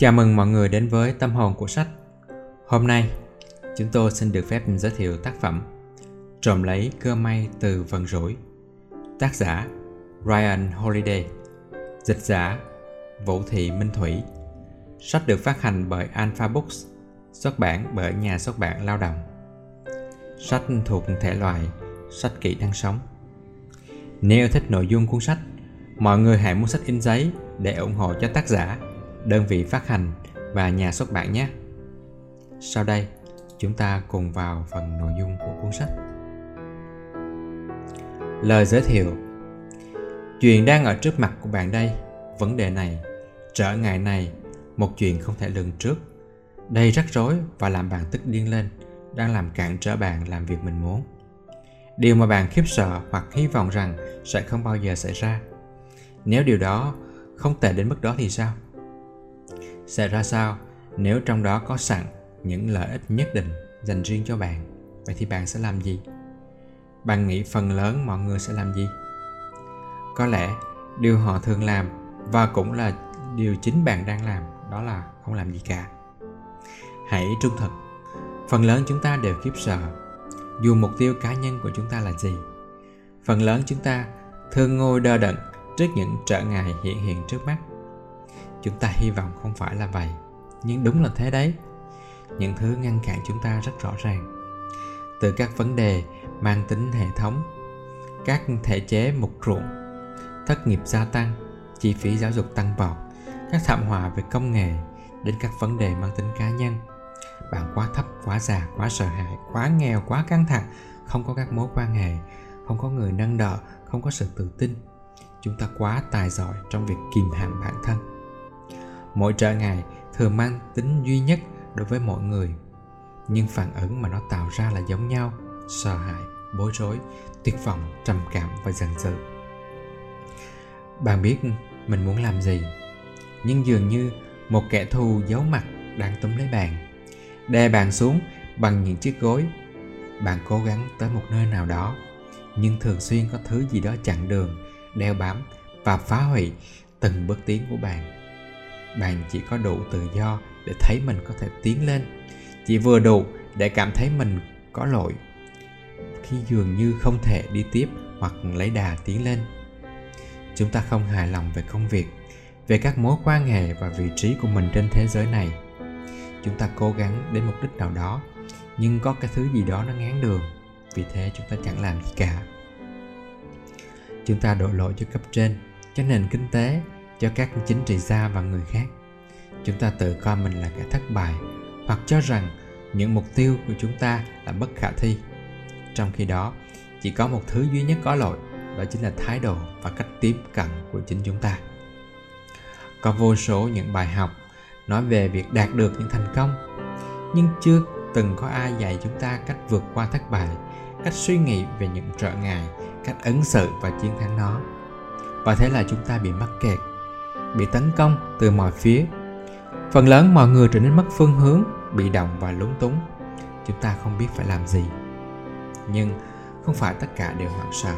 Chào mừng mọi người đến với Tâm hồn của sách. Hôm nay, chúng tôi xin được phép giới thiệu tác phẩm Trộm lấy cơ may từ vần rủi. Tác giả Ryan Holiday. Dịch giả Vũ Thị Minh Thủy. Sách được phát hành bởi Alpha Books, xuất bản bởi nhà xuất bản Lao động. Sách thuộc thể loại sách kỹ năng sống. Nếu thích nội dung cuốn sách, mọi người hãy mua sách in giấy để ủng hộ cho tác giả đơn vị phát hành và nhà xuất bản nhé. Sau đây, chúng ta cùng vào phần nội dung của cuốn sách. Lời giới thiệu Chuyện đang ở trước mặt của bạn đây, vấn đề này, trở ngại này, một chuyện không thể lường trước. Đây rắc rối và làm bạn tức điên lên, đang làm cản trở bạn làm việc mình muốn. Điều mà bạn khiếp sợ hoặc hy vọng rằng sẽ không bao giờ xảy ra. Nếu điều đó không tệ đến mức đó thì sao? Sẽ ra sao nếu trong đó có sẵn những lợi ích nhất định dành riêng cho bạn? Vậy thì bạn sẽ làm gì? Bạn nghĩ phần lớn mọi người sẽ làm gì? Có lẽ điều họ thường làm và cũng là điều chính bạn đang làm đó là không làm gì cả. Hãy trung thực. Phần lớn chúng ta đều khiếp sợ. Dù mục tiêu cá nhân của chúng ta là gì, phần lớn chúng ta thường ngồi đờ đẫn trước những trở ngại hiện hiện trước mắt chúng ta hy vọng không phải là vậy, nhưng đúng là thế đấy. Những thứ ngăn cản chúng ta rất rõ ràng. Từ các vấn đề mang tính hệ thống, các thể chế mục ruộng, thất nghiệp gia tăng, chi phí giáo dục tăng vọt, các thảm họa về công nghệ, đến các vấn đề mang tính cá nhân. Bạn quá thấp, quá già, quá sợ hãi, quá nghèo, quá căng thẳng, không có các mối quan hệ, không có người nâng đỡ, không có sự tự tin. Chúng ta quá tài giỏi trong việc kìm hãm bản thân mỗi trở ngại thường mang tính duy nhất đối với mọi người. Nhưng phản ứng mà nó tạo ra là giống nhau, sợ hãi, bối rối, tuyệt vọng, trầm cảm và giận dữ. Bạn biết mình muốn làm gì, nhưng dường như một kẻ thù giấu mặt đang túm lấy bạn. Đè bạn xuống bằng những chiếc gối, bạn cố gắng tới một nơi nào đó, nhưng thường xuyên có thứ gì đó chặn đường, đeo bám và phá hủy từng bước tiến của bạn bạn chỉ có đủ tự do để thấy mình có thể tiến lên. Chỉ vừa đủ để cảm thấy mình có lỗi, khi dường như không thể đi tiếp hoặc lấy đà tiến lên. Chúng ta không hài lòng về công việc, về các mối quan hệ và vị trí của mình trên thế giới này. Chúng ta cố gắng đến mục đích nào đó, nhưng có cái thứ gì đó nó ngán đường, vì thế chúng ta chẳng làm gì cả. Chúng ta đổ lỗi cho cấp trên, cho nền kinh tế cho các chính trị gia và người khác. Chúng ta tự coi mình là kẻ thất bại, hoặc cho rằng những mục tiêu của chúng ta là bất khả thi. Trong khi đó, chỉ có một thứ duy nhất có lỗi đó chính là thái độ và cách tiếp cận của chính chúng ta. Có vô số những bài học nói về việc đạt được những thành công, nhưng chưa từng có ai dạy chúng ta cách vượt qua thất bại, cách suy nghĩ về những trở ngại, cách ứng xử và chiến thắng nó. Và thế là chúng ta bị mắc kẹt bị tấn công từ mọi phía. Phần lớn mọi người trở nên mất phương hướng, bị động và lúng túng. Chúng ta không biết phải làm gì. Nhưng không phải tất cả đều hoảng sợ.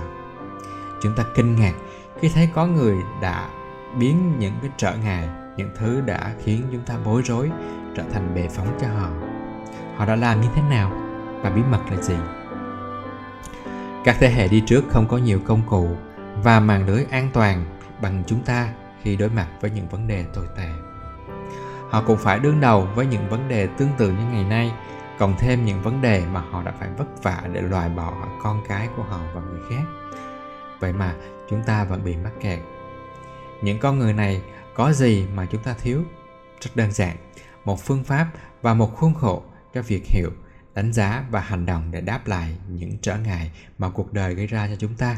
Chúng ta kinh ngạc khi thấy có người đã biến những cái trở ngại, những thứ đã khiến chúng ta bối rối, trở thành bệ phóng cho họ. Họ đã làm như thế nào và bí mật là gì? Các thế hệ đi trước không có nhiều công cụ và màn lưới an toàn bằng chúng ta khi đối mặt với những vấn đề tồi tệ. Họ cũng phải đương đầu với những vấn đề tương tự như ngày nay, cộng thêm những vấn đề mà họ đã phải vất vả để loại bỏ con cái của họ và người khác. Vậy mà chúng ta vẫn bị mắc kẹt. Những con người này có gì mà chúng ta thiếu? Rất đơn giản, một phương pháp và một khuôn khổ cho việc hiểu, đánh giá và hành động để đáp lại những trở ngại mà cuộc đời gây ra cho chúng ta.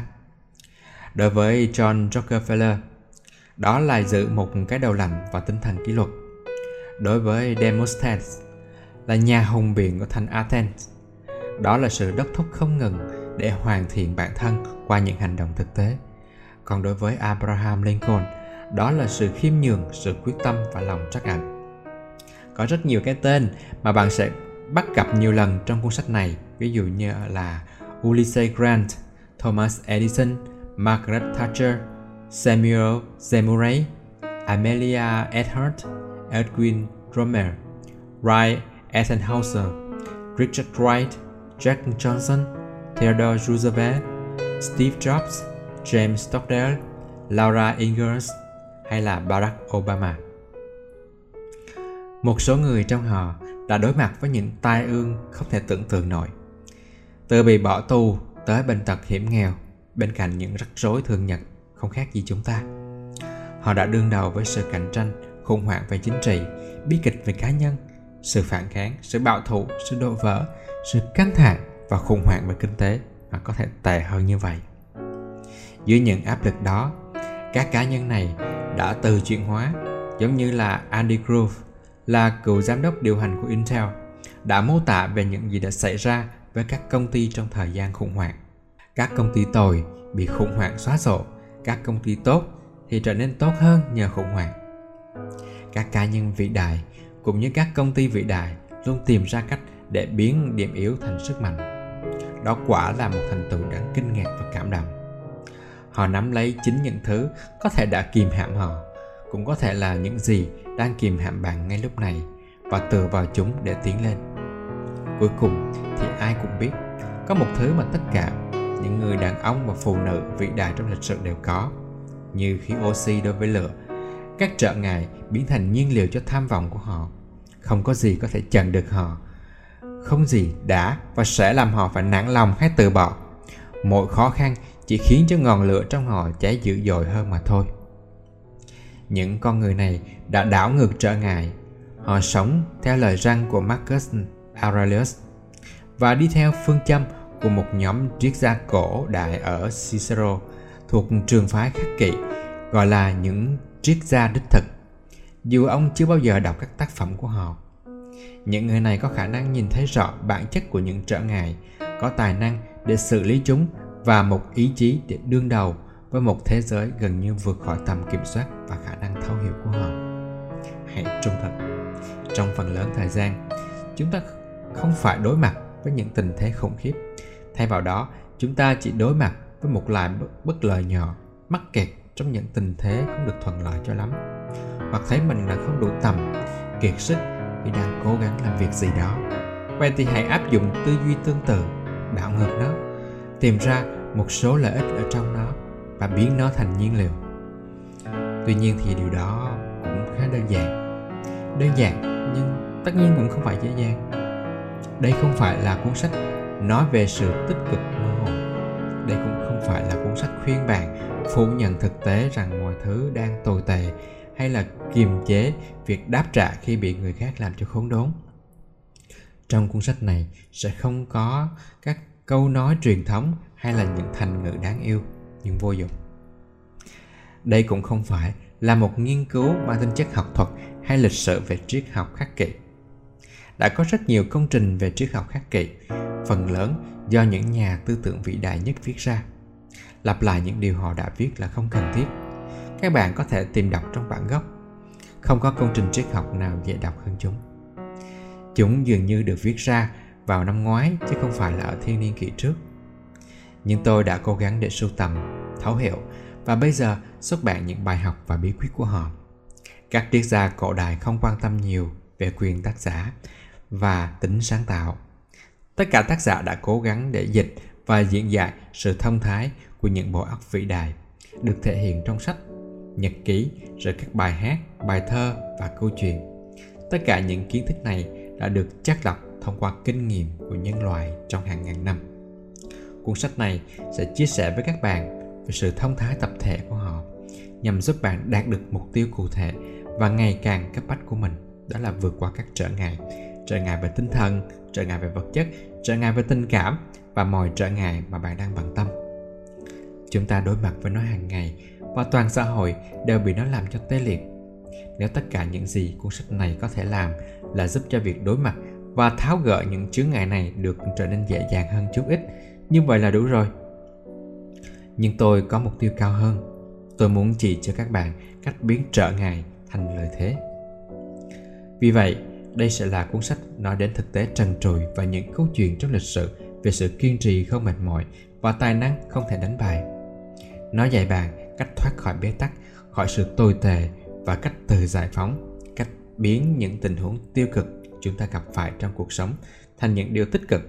Đối với john rockefeller đó là giữ một cái đầu lạnh và tinh thần kỷ luật. Đối với Demosthenes là nhà hùng biện của thành Athens, đó là sự đốc thúc không ngừng để hoàn thiện bản thân qua những hành động thực tế. Còn đối với Abraham Lincoln, đó là sự khiêm nhường, sự quyết tâm và lòng trắc ẩn. Có rất nhiều cái tên mà bạn sẽ bắt gặp nhiều lần trong cuốn sách này, ví dụ như là Ulysses Grant, Thomas Edison, Margaret Thatcher, Samuel Zemurray, Amelia Earhart, Edwin Romer, Ray Eisenhower, Richard Wright, Jack Johnson, Theodore Roosevelt, Steve Jobs, James Stockdale, Laura Ingalls hay là Barack Obama. Một số người trong họ đã đối mặt với những tai ương không thể tưởng tượng nổi. Từ bị bỏ tù tới bệnh tật hiểm nghèo bên cạnh những rắc rối thường nhật không khác gì chúng ta. Họ đã đương đầu với sự cạnh tranh, khủng hoảng về chính trị, bi kịch về cá nhân, sự phản kháng, sự bạo thủ, sự đổ vỡ, sự căng thẳng và khủng hoảng về kinh tế mà có thể tệ hơn như vậy. Dưới những áp lực đó, các cá nhân này đã từ chuyển hóa giống như là Andy Grove là cựu giám đốc điều hành của Intel đã mô tả về những gì đã xảy ra với các công ty trong thời gian khủng hoảng. Các công ty tồi bị khủng hoảng xóa sổ, các công ty tốt thì trở nên tốt hơn nhờ khủng hoảng. Các cá nhân vĩ đại cũng như các công ty vĩ đại luôn tìm ra cách để biến điểm yếu thành sức mạnh. Đó quả là một thành tựu đáng kinh ngạc và cảm động. Họ nắm lấy chính những thứ có thể đã kìm hãm họ, cũng có thể là những gì đang kìm hãm bạn ngay lúc này và tựa vào chúng để tiến lên. Cuối cùng thì ai cũng biết có một thứ mà tất cả những người đàn ông và phụ nữ vĩ đại trong lịch sử đều có. Như khí oxy đối với lửa, các trở ngại biến thành nhiên liệu cho tham vọng của họ. Không có gì có thể chặn được họ. Không gì đã và sẽ làm họ phải nản lòng hay từ bỏ. Mọi khó khăn chỉ khiến cho ngọn lửa trong họ cháy dữ dội hơn mà thôi. Những con người này đã đảo ngược trở ngại họ sống theo lời răng của Marcus Aurelius và đi theo phương châm của một nhóm triết gia cổ đại ở Cicero thuộc trường phái khắc kỷ gọi là những triết gia đích thực. Dù ông chưa bao giờ đọc các tác phẩm của họ, những người này có khả năng nhìn thấy rõ bản chất của những trở ngại, có tài năng để xử lý chúng và một ý chí để đương đầu với một thế giới gần như vượt khỏi tầm kiểm soát và khả năng thấu hiểu của họ. Hãy trung thực. Trong phần lớn thời gian, chúng ta không phải đối mặt với những tình thế khủng khiếp thay vào đó, chúng ta chỉ đối mặt với một loại bất lợi nhỏ, mắc kẹt trong những tình thế không được thuận lợi cho lắm. Hoặc thấy mình là không đủ tầm, kiệt sức khi đang cố gắng làm việc gì đó. Vậy thì hãy áp dụng tư duy tương tự, đảo ngược nó, tìm ra một số lợi ích ở trong nó và biến nó thành nhiên liệu. Tuy nhiên thì điều đó cũng khá đơn giản. Đơn giản nhưng tất nhiên cũng không phải dễ dàng. Đây không phải là cuốn sách nói về sự tích cực mơ hồ. Đây cũng không phải là cuốn sách khuyên bạn phủ nhận thực tế rằng mọi thứ đang tồi tệ hay là kiềm chế việc đáp trả khi bị người khác làm cho khốn đốn. Trong cuốn sách này sẽ không có các câu nói truyền thống hay là những thành ngữ đáng yêu nhưng vô dụng. Đây cũng không phải là một nghiên cứu mang tính chất học thuật hay lịch sử về triết học khắc kỷ đã có rất nhiều công trình về triết học khắc kỷ phần lớn do những nhà tư tưởng vĩ đại nhất viết ra. Lặp lại những điều họ đã viết là không cần thiết. Các bạn có thể tìm đọc trong bản gốc. Không có công trình triết học nào dễ đọc hơn chúng. Chúng dường như được viết ra vào năm ngoái, chứ không phải là ở thiên niên kỷ trước. Nhưng tôi đã cố gắng để sưu tầm, thấu hiểu, và bây giờ xuất bản những bài học và bí quyết của họ. Các triết gia cổ đại không quan tâm nhiều về quyền tác giả và tính sáng tạo. Tất cả tác giả đã cố gắng để dịch và diễn giải sự thông thái của những bộ óc vĩ đại, được thể hiện trong sách, nhật ký, rồi các bài hát, bài thơ và câu chuyện. Tất cả những kiến thức này đã được chắc lọc thông qua kinh nghiệm của nhân loại trong hàng ngàn năm. Cuốn sách này sẽ chia sẻ với các bạn về sự thông thái tập thể của họ, nhằm giúp bạn đạt được mục tiêu cụ thể và ngày càng cấp bách của mình, đó là vượt qua các trở ngại trở ngại về tinh thần trở ngại về vật chất trở ngại về tình cảm và mọi trở ngại mà bạn đang bận tâm. Chúng ta đối mặt với nó hàng ngày và toàn xã hội đều bị nó làm cho tê liệt. Nếu tất cả những gì cuốn sách này có thể làm là giúp cho việc đối mặt và tháo gỡ những chướng ngại này được trở nên dễ dàng hơn chút ít, như vậy là đủ rồi. Nhưng tôi có mục tiêu cao hơn. Tôi muốn chỉ cho các bạn cách biến trở ngại thành lợi thế. Vì vậy đây sẽ là cuốn sách nói đến thực tế trần trụi và những câu chuyện trong lịch sử về sự kiên trì không mệt mỏi và tài năng không thể đánh bại. Nó dạy bạn cách thoát khỏi bế tắc, khỏi sự tồi tệ và cách tự giải phóng, cách biến những tình huống tiêu cực chúng ta gặp phải trong cuộc sống thành những điều tích cực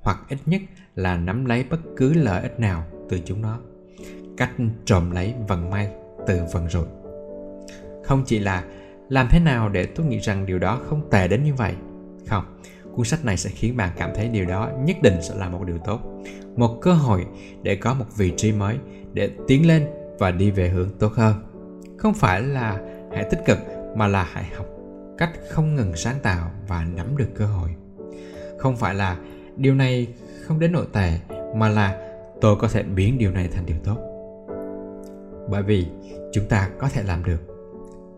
hoặc ít nhất là nắm lấy bất cứ lợi ích nào từ chúng nó cách trộm lấy vận may từ vận rủi không chỉ là làm thế nào để tôi nghĩ rằng điều đó không tệ đến như vậy? Không, cuốn sách này sẽ khiến bạn cảm thấy điều đó nhất định sẽ là một điều tốt. Một cơ hội để có một vị trí mới, để tiến lên và đi về hướng tốt hơn. Không phải là hãy tích cực, mà là hãy học cách không ngừng sáng tạo và nắm được cơ hội. Không phải là điều này không đến nội tệ, mà là tôi có thể biến điều này thành điều tốt. Bởi vì chúng ta có thể làm được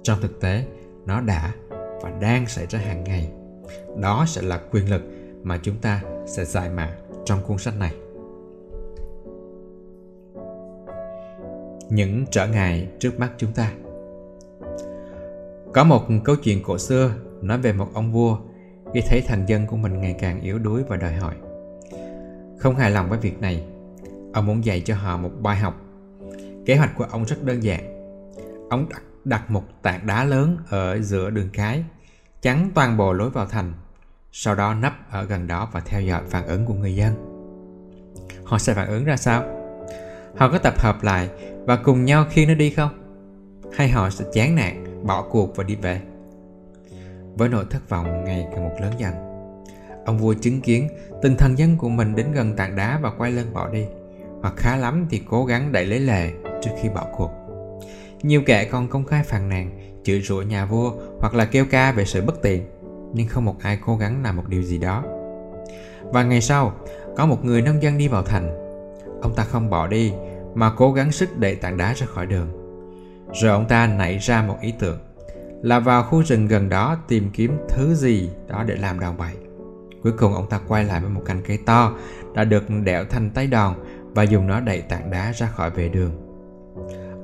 trong thực tế nó đã và đang xảy ra hàng ngày đó sẽ là quyền lực mà chúng ta sẽ giải mã trong cuốn sách này những trở ngại trước mắt chúng ta có một câu chuyện cổ xưa nói về một ông vua khi thấy thần dân của mình ngày càng yếu đuối và đòi hỏi. Không hài lòng với việc này, ông muốn dạy cho họ một bài học. Kế hoạch của ông rất đơn giản. Ông đặt, đặt một tảng đá lớn ở giữa đường cái, chắn toàn bộ lối vào thành, sau đó nấp ở gần đó và theo dõi phản ứng của người dân. Họ sẽ phản ứng ra sao? Họ có tập hợp lại và cùng nhau khi nó đi không? Hay họ sẽ chán nản, bỏ cuộc và đi về? với nỗi thất vọng ngày càng một lớn dần. Ông vua chứng kiến từng thần dân của mình đến gần tảng đá và quay lưng bỏ đi, hoặc khá lắm thì cố gắng đẩy lấy lề trước khi bỏ cuộc. Nhiều kẻ còn công khai phàn nàn, chửi rủa nhà vua hoặc là kêu ca về sự bất tiện, nhưng không một ai cố gắng làm một điều gì đó. Và ngày sau, có một người nông dân đi vào thành. Ông ta không bỏ đi mà cố gắng sức đẩy tảng đá ra khỏi đường. Rồi ông ta nảy ra một ý tưởng là vào khu rừng gần đó tìm kiếm thứ gì đó để làm đòn bẩy. Cuối cùng ông ta quay lại với một cành cây to đã được đẽo thành tay đòn và dùng nó đẩy tảng đá ra khỏi vệ đường.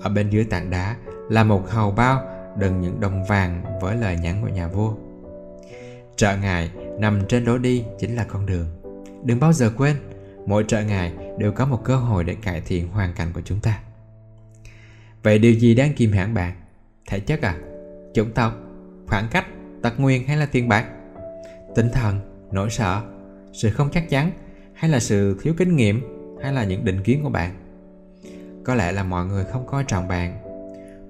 Ở bên dưới tảng đá là một hầu bao đựng những đồng vàng với lời nhắn của nhà vua. Trợ ngài nằm trên lối đi chính là con đường. Đừng bao giờ quên, mỗi trợ ngài đều có một cơ hội để cải thiện hoàn cảnh của chúng ta. Vậy điều gì đang kìm hãm bạn? Thể chất à? chủng tộc, khoảng cách, tật nguyên hay là tiền bạc, tinh thần, nỗi sợ, sự không chắc chắn hay là sự thiếu kinh nghiệm hay là những định kiến của bạn. Có lẽ là mọi người không coi trọng bạn.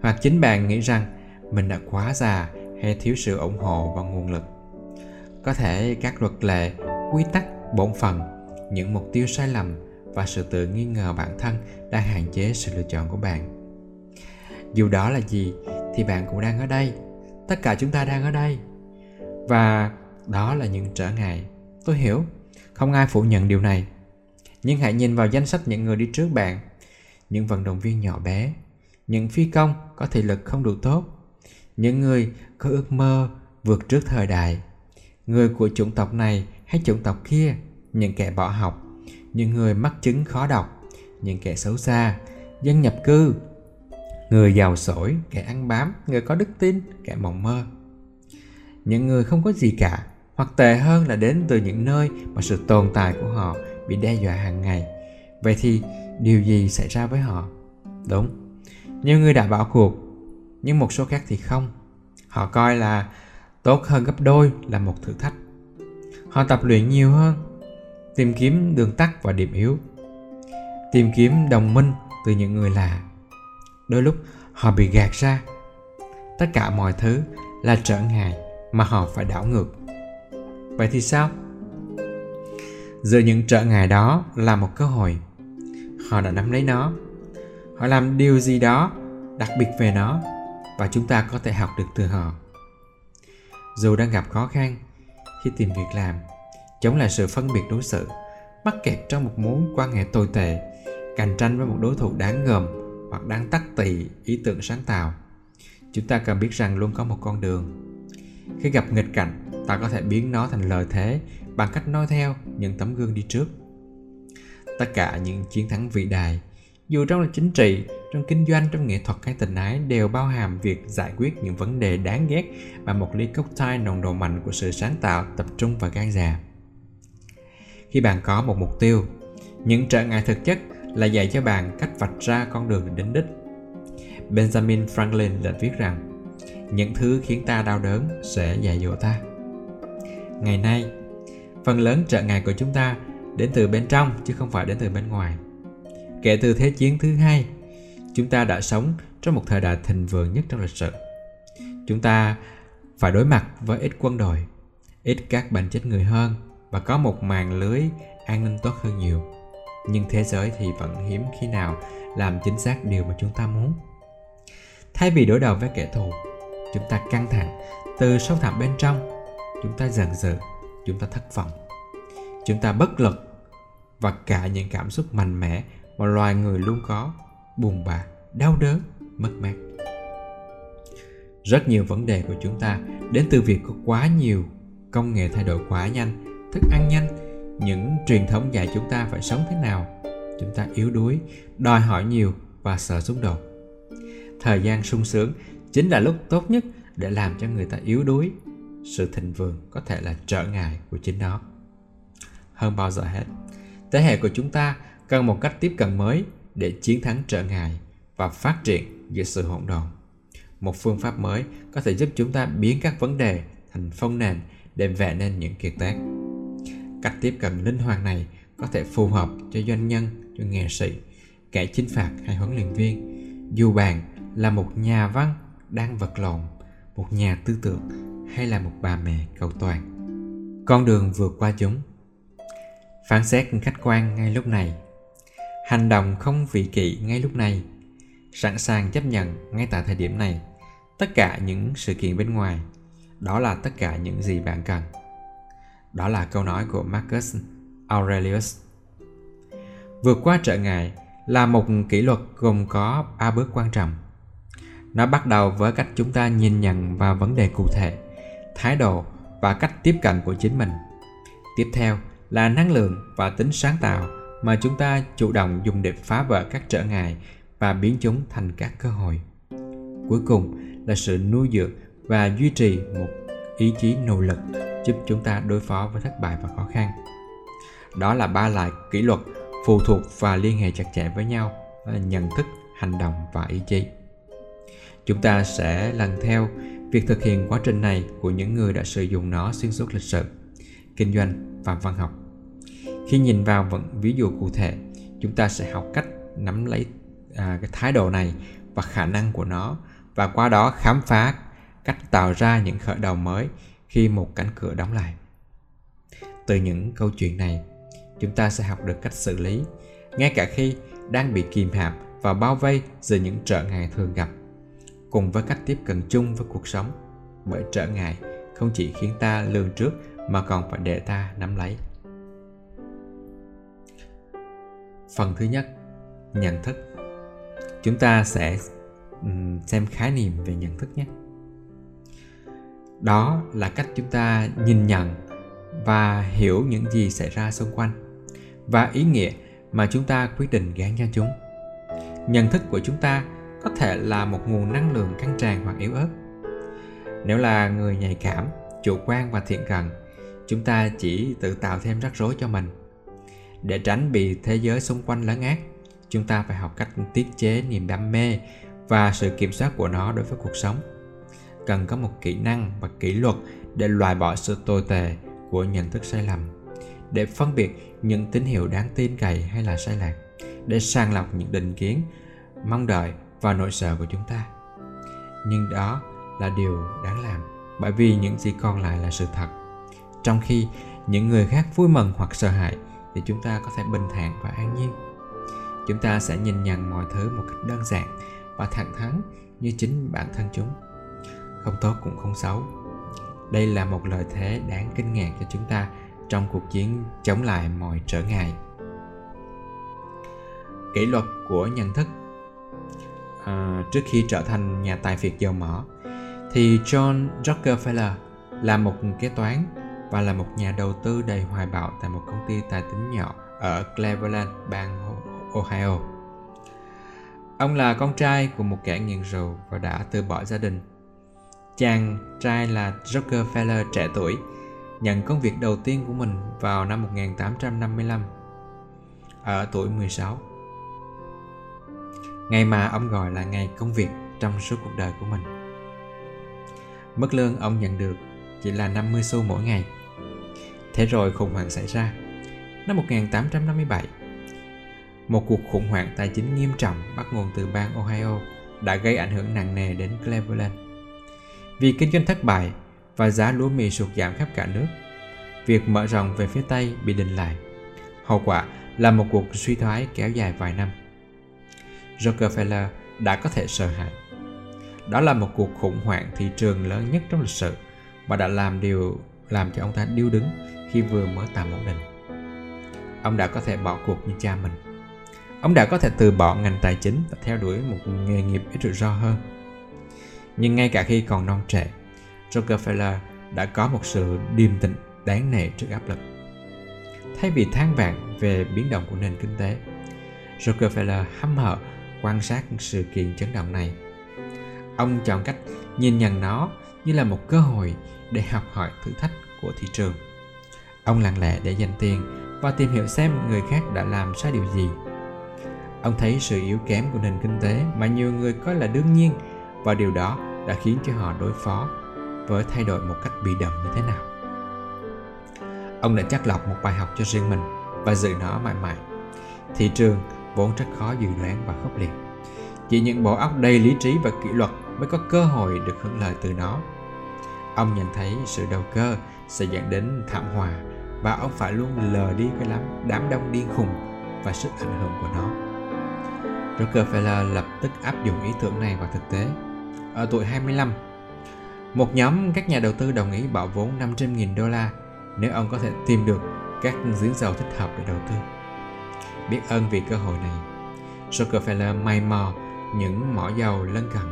Hoặc chính bạn nghĩ rằng mình đã quá già hay thiếu sự ủng hộ và nguồn lực. Có thể các luật lệ, quy tắc, bổn phận, những mục tiêu sai lầm và sự tự nghi ngờ bản thân đang hạn chế sự lựa chọn của bạn. Dù đó là gì thì bạn cũng đang ở đây. Tất cả chúng ta đang ở đây. Và đó là những trở ngại. Tôi hiểu không ai phủ nhận điều này. Nhưng hãy nhìn vào danh sách những người đi trước bạn những vận động viên nhỏ bé. Những phi công có thể lực không đủ tốt. Những người có ước mơ vượt trước thời đại. Người của chủng tộc này hay chủng tộc kia những kẻ bỏ học. Những người mắc chứng khó đọc những kẻ xấu xa dân nhập cư. Người giàu sổi, kẻ ăn bám, người có đức tin, kẻ mộng mơ. Những người không có gì cả, hoặc tệ hơn là đến từ những nơi mà sự tồn tại của họ bị đe dọa hàng ngày. Vậy thì điều gì xảy ra với họ? Đúng, nhiều người đã bỏ cuộc, nhưng một số khác thì không. Họ coi là tốt hơn gấp đôi là một thử thách. Họ tập luyện nhiều hơn, tìm kiếm đường tắt và điểm yếu, tìm kiếm đồng minh từ những người lạ. Đôi lúc họ bị gạt ra. Tất cả mọi thứ là trở ngại mà họ phải đảo ngược. Vậy thì sao? Giữa những trở ngại đó là một cơ hội họ đã nắm lấy nó. Họ làm điều gì đó đặc biệt về nó và chúng ta có thể học được từ họ. Dù đang gặp khó khăn, khi tìm việc làm chống lại sự phân biệt đối xử, mắc kẹt trong một mối quan hệ tồi tệ, cạnh tranh với một đối thủ đáng gờm hoặc đang tắt tì ý tưởng sáng tạo, chúng ta cần biết rằng luôn có một con đường. Khi gặp nghịch cảnh, ta có thể biến nó thành lợi thế bằng cách nói theo những tấm gương đi trước tất cả những chiến thắng vĩ đại. Dù trong là chính trị, trong kinh doanh, trong nghệ thuật hay tình ái đều bao hàm việc giải quyết những vấn đề đáng ghét và một ly cocktail nồng độ mạnh của sự sáng tạo, tập trung và gan dạ. Khi bạn có một mục tiêu, những trở ngại thực chất là dạy cho bạn cách vạch ra con đường đến đích. Benjamin Franklin đã viết rằng, những thứ khiến ta đau đớn sẽ dạy dỗ ta. Ngày nay, phần lớn trợ ngại của chúng ta đến từ bên trong chứ không phải đến từ bên ngoài. Kể từ thế chiến thứ hai, chúng ta đã sống trong một thời đại thịnh vượng nhất trong lịch sử. Chúng ta phải đối mặt với ít quân đội, ít các bệnh chết người hơn và có một màn lưới an ninh tốt hơn nhiều. Nhưng thế giới thì vẫn hiếm khi nào làm chính xác điều mà chúng ta muốn. Thay vì đối đầu với kẻ thù, chúng ta căng thẳng, từ sâu thẳm bên trong, chúng ta giận dữ, chúng ta thất vọng chúng ta bất lực và cả những cảm xúc mạnh mẽ mà loài người luôn có, buồn bã, đau đớn, mất mát. Rất nhiều vấn đề của chúng ta đến từ việc có quá nhiều công nghệ thay đổi quá nhanh, thức ăn nhanh, những truyền thống dạy chúng ta phải sống thế nào. Chúng ta yếu đuối, đòi hỏi nhiều và sợ xung đột. Thời gian sung sướng chính là lúc tốt nhất để làm cho người ta yếu đuối. Sự thịnh vượng có thể là trở ngại của chính nó hơn bao giờ hết. Thế hệ của chúng ta cần một cách tiếp cận mới để chiến thắng trở ngại và phát triển giữa sự hỗn độn. Một phương pháp mới có thể giúp chúng ta biến các vấn đề thành phong nền để vẽ nên những kiệt tác. Cách tiếp cận linh hoạt này có thể phù hợp cho doanh nhân, cho nghệ sĩ, kẻ chinh phạt hay huấn luyện viên. Dù bạn là một nhà văn đang vật lộn, một nhà tư tưởng hay là một bà mẹ cầu toàn, con đường vượt qua chúng phán xét khách quan ngay lúc này. Hành động không vị kỷ ngay lúc này. Sẵn sàng chấp nhận ngay tại thời điểm này tất cả những sự kiện bên ngoài. Đó là tất cả những gì bạn cần. Đó là câu nói của marcus aurelius. Vượt qua trở ngại là một kỷ luật gồm có ba bước quan trọng. Nó bắt đầu với cách chúng ta nhìn nhận vào vấn đề cụ thể, thái độ và cách tiếp cận của chính mình. Tiếp theo là năng lượng và tính sáng tạo mà chúng ta chủ động dùng để phá vỡ các trở ngại và biến chúng thành các cơ hội. Cuối cùng là sự nuôi dưỡng và duy trì một ý chí nỗ lực giúp chúng ta đối phó với thất bại và khó khăn. Đó là ba loại kỷ luật phụ thuộc và liên hệ chặt chẽ với nhau à, nhận thức, hành động và ý chí. Chúng ta sẽ lần theo việc thực hiện quá trình này của những người đã sử dụng nó xuyên suốt lịch sử, kinh doanh và văn học khi nhìn vào vận ví dụ cụ thể chúng ta sẽ học cách nắm lấy à, cái thái độ này và khả năng của nó và qua đó khám phá cách tạo ra những khởi đầu mới khi một cánh cửa đóng lại. Từ những câu chuyện này chúng ta sẽ học được cách xử lý ngay cả khi đang bị kìm hãm và bao vây giữa những trở ngại thường gặp cùng với cách tiếp cận chung với cuộc sống. Bởi trở ngại không chỉ khiến ta lường trước mà còn phải để ta nắm lấy. Phần thứ nhất, nhận thức. Chúng ta sẽ xem khái niệm về nhận thức nhé. Đó là cách chúng ta nhìn nhận và hiểu những gì xảy ra xung quanh và ý nghĩa mà chúng ta quyết định gán cho chúng. Nhận thức của chúng ta có thể là một nguồn năng lượng căng tràn hoặc yếu ớt. Nếu là người nhạy cảm, chủ quan và thiện cận chúng ta chỉ tự tạo thêm rắc rối cho mình để tránh bị thế giới xung quanh lấn át, chúng ta phải học cách tiết chế niềm đam mê và sự kiểm soát của nó đối với cuộc sống. Cần có một kỹ năng và kỷ luật để loại bỏ sự tồi tệ của nhận thức sai lầm. Để phân biệt những tín hiệu đáng tin cậy hay là sai lạc. Để sàng lọc những định kiến, mong đợi và nỗi sợ của chúng ta. Nhưng đó là điều đáng làm, bởi vì những gì còn lại là sự thật. Trong khi những người khác vui mừng hoặc sợ hãi thì chúng ta có thể bình thản và an nhiên. Chúng ta sẽ nhìn nhận mọi thứ một cách đơn giản và thẳng thắn như chính bản thân chúng. Không tốt cũng không xấu. Đây là một lợi thế đáng kinh ngạc cho chúng ta trong cuộc chiến chống lại mọi trở ngại. Kỷ luật của nhận thức. À, trước khi trở thành nhà tài phiệt dầu mỏ thì John Rockefeller là một kế toán và là một nhà đầu tư đầy hoài bão tại một công ty tài chính nhỏ ở Cleveland, bang Ohio. Ông là con trai của một kẻ nghiện rượu và đã từ bỏ gia đình. Chàng trai là Rockefeller trẻ tuổi nhận công việc đầu tiên của mình vào năm 1855 ở tuổi 16. Ngày mà ông gọi là ngày công việc trong suốt cuộc đời của mình. Mức lương ông nhận được chỉ là 50 xu mỗi ngày. Thế rồi khủng hoảng xảy ra. Năm 1857, một cuộc khủng hoảng tài chính nghiêm trọng bắt nguồn từ bang Ohio đã gây ảnh hưởng nặng nề đến Cleveland. Vì kinh doanh thất bại và giá lúa mì sụt giảm khắp cả nước, việc mở rộng về phía Tây bị đình lại. Hậu quả là một cuộc suy thoái kéo dài vài năm. Rockefeller đã có thể sợ hãi. Đó là một cuộc khủng hoảng thị trường lớn nhất trong lịch sử và đã làm điều làm cho ông ta điêu đứng khi vừa mới tạm ổn định. Ông đã có thể bỏ cuộc như cha mình. Ông đã có thể từ bỏ ngành tài chính và theo đuổi một nghề nghiệp ít rủi ro hơn. Nhưng ngay cả khi còn non trẻ, Rockefeller đã có một sự điềm tĩnh đáng nể trước áp lực. Thay vì than vãn về biến động của nền kinh tế, Rockefeller hăm hở quan sát sự kiện chấn động này. Ông chọn cách nhìn nhận nó như là một cơ hội để học hỏi thử thách của thị trường. Ông lặng lẽ để dành tiền và tìm hiểu xem người khác đã làm sai điều gì. Ông thấy sự yếu kém của nền kinh tế mà nhiều người coi là đương nhiên và điều đó đã khiến cho họ đối phó với thay đổi một cách bị động như thế nào. Ông đã chắc lọc một bài học cho riêng mình và giữ nó mãi mãi. Thị trường vốn rất khó dự đoán và khốc liệt. Chỉ những bộ óc đầy lý trí và kỷ luật mới có cơ hội được hưởng lợi từ nó. Ông nhận thấy sự đầu cơ sẽ dẫn đến thảm họa và ông phải luôn lờ đi cái lắm đám đông điên khùng và sức ảnh hưởng của nó. Rockefeller lập tức áp dụng ý tưởng này vào thực tế. Ở tuổi 25, một nhóm các nhà đầu tư đồng ý bỏ vốn 500.000 đô la nếu ông có thể tìm được các giếng dầu thích hợp để đầu tư. Biết ơn vì cơ hội này, Rockefeller may mò những mỏ dầu lân cận.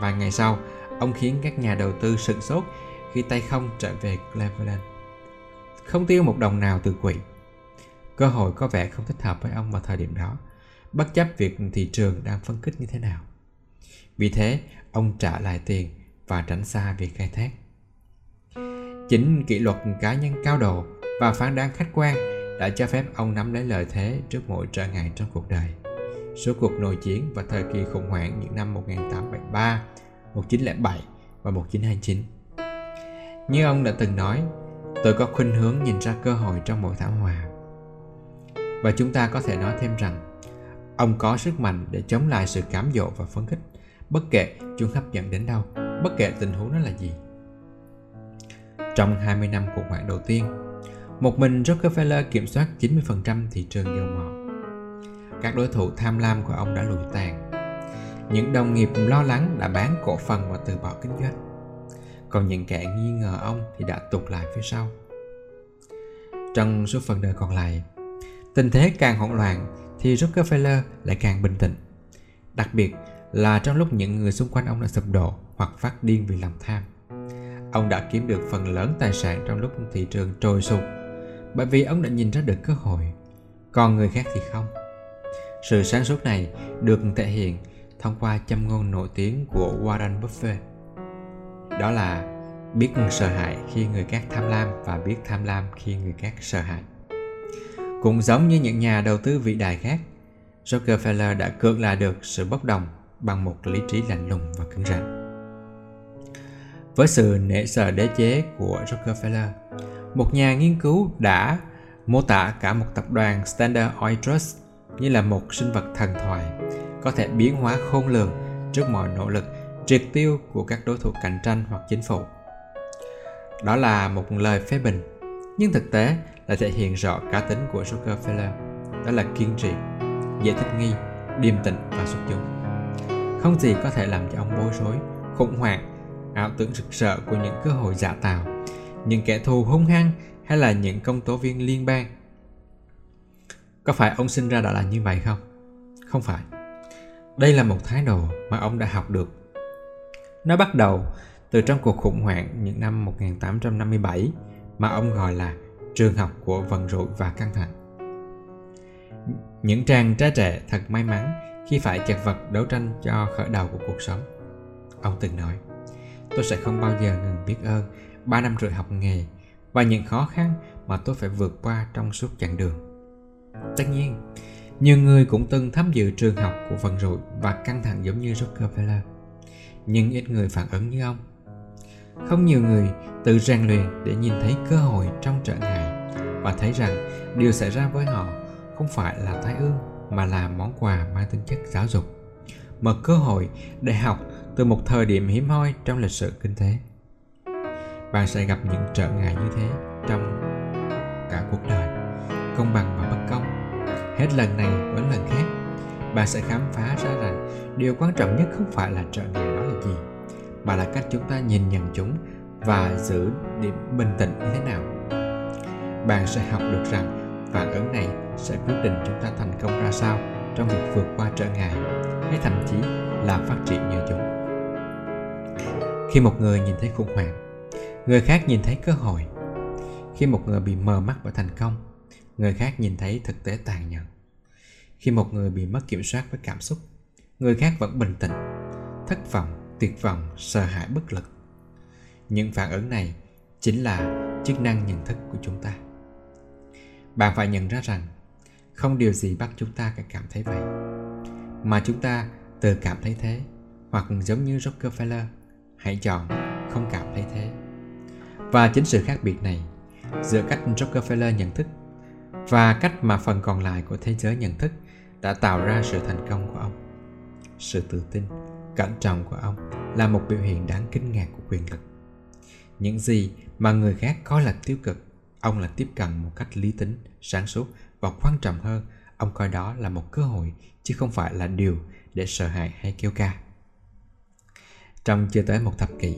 Vài ngày sau, ông khiến các nhà đầu tư sửng sốt khi tay không trở về Cleveland. Không tiêu một đồng nào từ quỹ. Cơ hội có vẻ không thích hợp với ông vào thời điểm đó, bất chấp việc thị trường đang phân kích như thế nào. Vì thế, ông trả lại tiền và tránh xa việc khai thác. Chính kỷ luật cá nhân cao độ và phán đoán khách quan đã cho phép ông nắm lấy lợi thế trước mọi trở ngại trong cuộc đời. Số cuộc nội chiến và thời kỳ khủng hoảng những năm 1873, 1907 và 1929. Như ông đã từng nói, tôi có khuynh hướng nhìn ra cơ hội trong mỗi thảm họa. Và chúng ta có thể nói thêm rằng, ông có sức mạnh để chống lại sự cám dỗ và phấn khích, bất kể chúng hấp dẫn đến đâu, bất kể tình huống đó là gì. Trong 20 năm cuộc hoảng đầu tiên, một mình Rockefeller kiểm soát 90% thị trường dầu mỏ. Các đối thủ tham lam của ông đã lùi tàn. Những đồng nghiệp lo lắng đã bán cổ phần và từ bỏ kinh doanh. Còn những kẻ nghi ngờ ông thì đã tụt lại phía sau. Trong suốt phần đời còn lại, tình thế càng hỗn loạn thì Rockefeller lại càng bình tĩnh. Đặc biệt là trong lúc những người xung quanh ông đã sụp đổ hoặc phát điên vì lòng tham. Ông đã kiếm được phần lớn tài sản trong lúc thị trường trồi sụp bởi vì ông đã nhìn ra được cơ hội, còn người khác thì không. Sự sáng suốt này được thể hiện thông qua châm ngôn nổi tiếng của Warren Buffett. Đó là biết sợ hãi khi người khác tham lam và biết tham lam khi người khác sợ hãi. Cũng giống như những nhà đầu tư vĩ đại khác, Rockefeller đã cưỡng lại được sự bốc đồng bằng một lý trí lạnh lùng và cứng rắn. Với sự nể sợ đế chế của Rockefeller, một nhà nghiên cứu đã mô tả cả một tập đoàn Standard Oil Trust như là một sinh vật thần thoại có thể biến hóa khôn lường trước mọi nỗ lực triệt tiêu của các đối thủ cạnh tranh hoặc chính phủ. Đó là một lời phê bình, nhưng thực tế là thể hiện rõ cá tính của Rockefeller, đó là kiên trì, dễ thích nghi, điềm tĩnh và xuất chúng. Không gì có thể làm cho ông bối rối, khủng hoảng, ảo tưởng rực rỡ của những cơ hội giả tạo những kẻ thù hung hăng hay là những công tố viên liên bang có phải ông sinh ra đã là như vậy không không phải đây là một thái độ mà ông đã học được nó bắt đầu từ trong cuộc khủng hoảng những năm 1857 mà ông gọi là trường học của vận rủi và căng thẳng. Những chàng trai trẻ thật may mắn khi phải chật vật đấu tranh cho khởi đầu của cuộc sống. Ông từng nói, tôi sẽ không bao giờ ngừng biết ơn 3 năm rưỡi học nghề và những khó khăn mà tôi phải vượt qua trong suốt chặng đường. Tất nhiên, nhiều người cũng từng tham dự trường học của vận rủi và căng thẳng giống như Rockefeller, nhưng ít người phản ứng như ông. không nhiều người tự rèn luyện để nhìn thấy cơ hội trong trở ngại và thấy rằng điều xảy ra với họ không phải là tai ương mà là món quà mang tính chất giáo dục. Một cơ hội để học từ một thời điểm hiếm hoi trong lịch sử kinh tế. Bạn sẽ gặp những trở ngại như thế trong cả cuộc đời công bằng và bất công hết lần này đến lần khác bạn sẽ khám phá ra rằng điều quan trọng nhất không phải là trở ngại đó là gì, mà là cách chúng ta nhìn nhận chúng và giữ điểm bình tĩnh như thế nào. Bạn sẽ học được rằng phản ứng này sẽ quyết định chúng ta thành công ra sao trong việc vượt qua trở ngại, hay thậm chí là phát triển nhờ chúng. Khi một người nhìn thấy khủng hoảng, người khác nhìn thấy cơ hội. Khi một người bị mờ mắt bởi thành công người khác nhìn thấy thực tế tàn nhẫn. Khi một người bị mất kiểm soát với cảm xúc, người khác vẫn bình tĩnh, thất vọng, tuyệt vọng, sợ hãi bất lực. Những phản ứng này chính là chức năng nhận thức của chúng ta. Bạn phải nhận ra rằng, không điều gì bắt chúng ta phải cảm thấy vậy. Mà chúng ta tự cảm thấy thế, hoặc giống như Rockefeller, hãy chọn không cảm thấy thế. Và chính sự khác biệt này, giữa cách Rockefeller nhận thức và cách mà phần còn lại của thế giới nhận thức đã tạo ra sự thành công của ông, sự tự tin, cẩn trọng của ông là một biểu hiện đáng kinh ngạc của quyền lực. Những gì mà người khác coi là tiêu cực, ông là tiếp cận một cách lý tính, sáng suốt và quan trọng hơn, ông coi đó là một cơ hội chứ không phải là điều để sợ hãi hay kêu ca. Trong chưa tới một thập kỷ,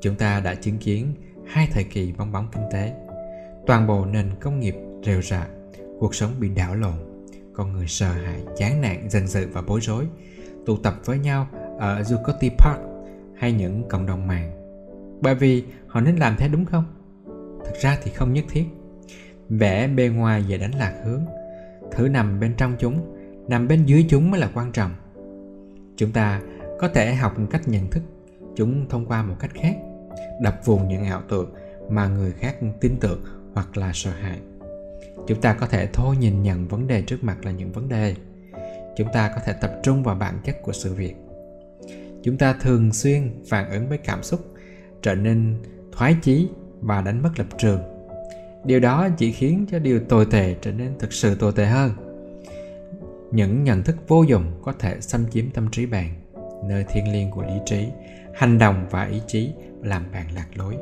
chúng ta đã chứng kiến hai thời kỳ bong bóng kinh tế. Toàn bộ nền công nghiệp rêu rạ cuộc sống bị đảo lộn. Con người sợ hãi, chán nản dần dự và bối rối. Tụ tập với nhau ở Zuccotti Park hay những cộng đồng mạng. Bởi vì họ nên làm thế đúng không? Thực ra thì không nhất thiết. Vẽ bề ngoài về đánh lạc hướng thử nằm bên trong chúng, nằm bên dưới chúng mới là quan trọng. Chúng ta có thể học cách nhận thức chúng thông qua một cách khác, đập vùng những ảo tưởng mà người khác tin tưởng hoặc là sợ hãi chúng ta có thể thôi nhìn nhận vấn đề trước mặt là những vấn đề. Chúng ta có thể tập trung vào bản chất của sự việc. Chúng ta thường xuyên phản ứng với cảm xúc, trở nên thoái chí và đánh mất lập trường. Điều đó chỉ khiến cho điều tồi tệ trở nên thực sự tồi tệ hơn. Những nhận thức vô dụng có thể xâm chiếm tâm trí bạn, nơi thiêng liêng của lý trí, hành động và ý chí làm bạn lạc lối.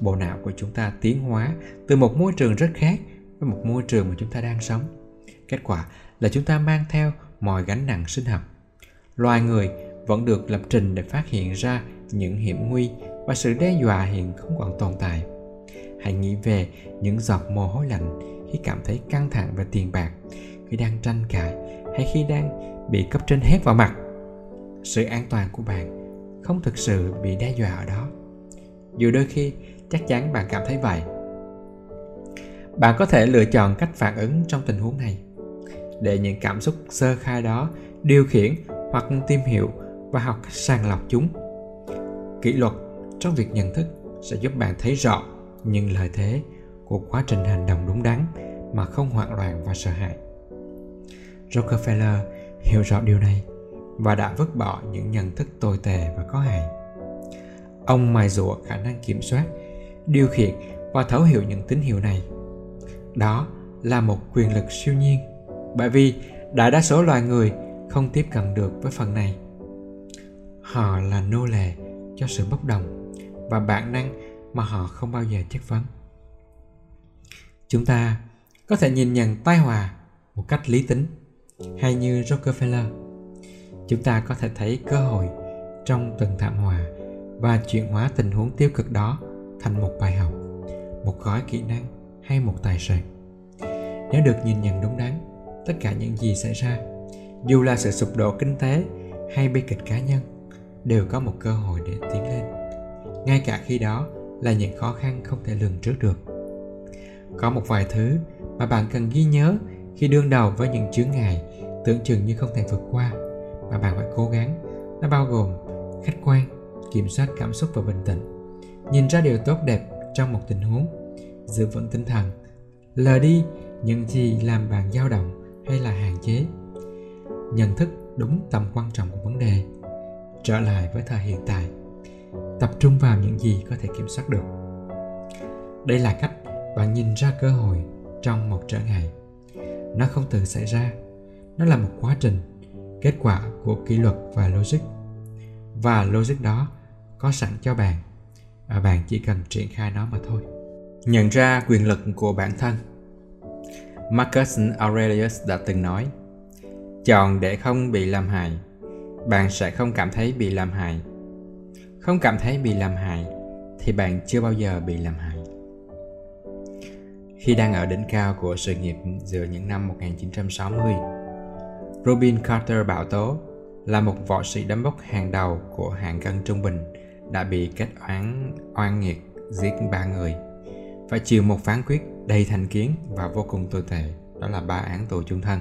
Bộ não của chúng ta tiến hóa từ một môi trường rất khác với một môi trường mà chúng ta đang sống. Kết quả là chúng ta mang theo mọi gánh nặng sinh học. Loài người vẫn được lập trình để phát hiện ra những hiểm nguy và sự đe dọa hiện không còn tồn tại. Hãy nghĩ về những giọt mồ hôi lạnh khi cảm thấy căng thẳng về tiền bạc, khi đang tranh cãi hay khi đang bị cấp trên hét vào mặt. Sự an toàn của bạn không thực sự bị đe dọa ở đó. Dù đôi khi chắc chắn bạn cảm thấy vậy bạn có thể lựa chọn cách phản ứng trong tình huống này. Để những cảm xúc sơ khai đó điều khiển hoặc tìm hiểu và học cách sàng lọc chúng. Kỷ luật trong việc nhận thức sẽ giúp bạn thấy rõ những lợi thế của quá trình hành động đúng đắn mà không hoảng loạn và sợ hãi. Rockefeller hiểu rõ điều này và đã vứt bỏ những nhận thức tồi tệ và có hại. Ông mài dũa khả năng kiểm soát, điều khiển và thấu hiểu những tín hiệu này đó là một quyền lực siêu nhiên, bởi vì đại đa số loài người không tiếp cận được với phần này. Họ là nô lệ cho sự bốc đồng và bản năng mà họ không bao giờ chất vấn. Chúng ta có thể nhìn nhận tai họa một cách lý tính, hay như Rockefeller. Chúng ta có thể thấy cơ hội trong từng thảm họa và chuyển hóa tình huống tiêu cực đó thành một bài học, một gói kỹ năng hay một tài sản. Nếu được nhìn nhận đúng đắn, tất cả những gì xảy ra, dù là sự sụp đổ kinh tế hay bi kịch cá nhân, đều có một cơ hội để tiến lên, ngay cả khi đó là những khó khăn không thể lường trước được. Có một vài thứ mà bạn cần ghi nhớ khi đương đầu với những chướng ngại, tưởng chừng như không thể vượt qua, mà bạn phải cố gắng, nó bao gồm khách quan, kiểm soát cảm xúc và bình tĩnh, nhìn ra điều tốt đẹp trong một tình huống giữ vững tinh thần. Lờ đi những gì làm bạn dao động hay là hạn chế? Nhận thức đúng tầm quan trọng của vấn đề. Trở lại với thời hiện tại. Tập trung vào những gì có thể kiểm soát được. Đây là cách bạn nhìn ra cơ hội trong một trở ngại. Nó không tự xảy ra. Nó là một quá trình, kết quả của kỷ luật và logic. Và logic đó có sẵn cho bạn, và bạn chỉ cần triển khai nó mà thôi nhận ra quyền lực của bản thân. Marcus aurelius đã từng nói chọn để không bị làm hại bạn sẽ không cảm thấy bị làm hại. Không cảm thấy bị làm hại thì bạn chưa bao giờ bị làm hại. Khi đang ở đỉnh cao của sự nghiệp giữa những năm 1960, Robin Carter Bảo Tố là một võ sĩ đấm bốc hàng đầu của hạng cân trung bình đã bị kết oán oan nghiệt giết ba người phải chịu một phán quyết đầy thành kiến và vô cùng tồi tệ đó là ba án tù chung thân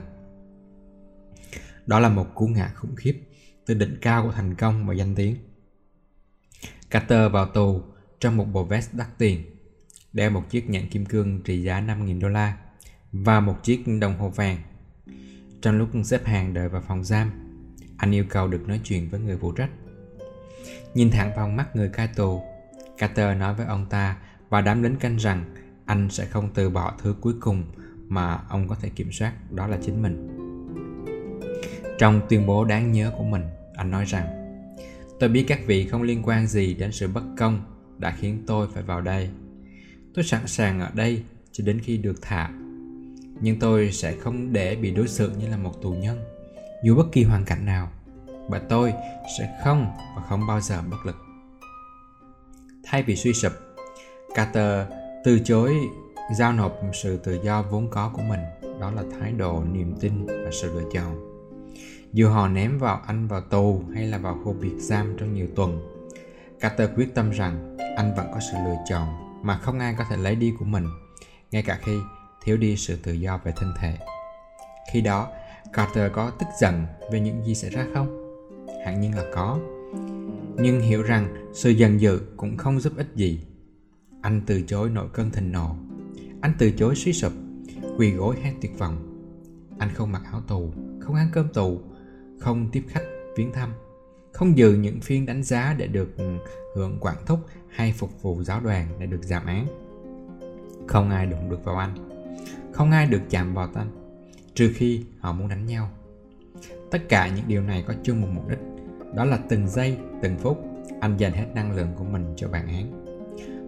đó là một cú ngã khủng khiếp từ đỉnh cao của thành công và danh tiếng Carter vào tù trong một bộ vest đắt tiền đeo một chiếc nhẫn kim cương trị giá 5.000 đô la và một chiếc đồng hồ vàng. Trong lúc xếp hàng đợi vào phòng giam, anh yêu cầu được nói chuyện với người phụ trách. Nhìn thẳng vào mắt người cai tù, Carter nói với ông ta và đám lính canh rằng anh sẽ không từ bỏ thứ cuối cùng mà ông có thể kiểm soát, đó là chính mình. Trong tuyên bố đáng nhớ của mình, anh nói rằng Tôi biết các vị không liên quan gì đến sự bất công đã khiến tôi phải vào đây Tôi sẵn sàng ở đây cho đến khi được thả. Nhưng tôi sẽ không để bị đối xử như là một tù nhân, dù bất kỳ hoàn cảnh nào. Và tôi sẽ không và không bao giờ bất lực. Thay vì suy sụp, Carter từ chối giao nộp sự tự do vốn có của mình đó là thái độ niềm tin và sự lựa chọn dù họ ném vào anh vào tù hay là vào khu biệt giam trong nhiều tuần Carter quyết tâm rằng anh vẫn có sự lựa chọn mà không ai có thể lấy đi của mình, ngay cả khi thiếu đi sự tự do về thân thể. Khi đó, Carter có tức giận về những gì xảy ra không? Hẳn nhiên là có. Nhưng hiểu rằng sự giận dữ cũng không giúp ích gì. Anh từ chối nội cơn thịnh nộ. Anh từ chối suy sụp, quỳ gối hát tuyệt vọng. Anh không mặc áo tù, không ăn cơm tù, không tiếp khách viếng thăm, không dự những phiên đánh giá để được ừ, hưởng quản thúc hay phục vụ giáo đoàn để được giảm án. Không ai đụng được vào anh, không ai được chạm vào anh, trừ khi họ muốn đánh nhau. Tất cả những điều này có chung một mục đích, đó là từng giây, từng phút, anh dành hết năng lượng của mình cho bản án.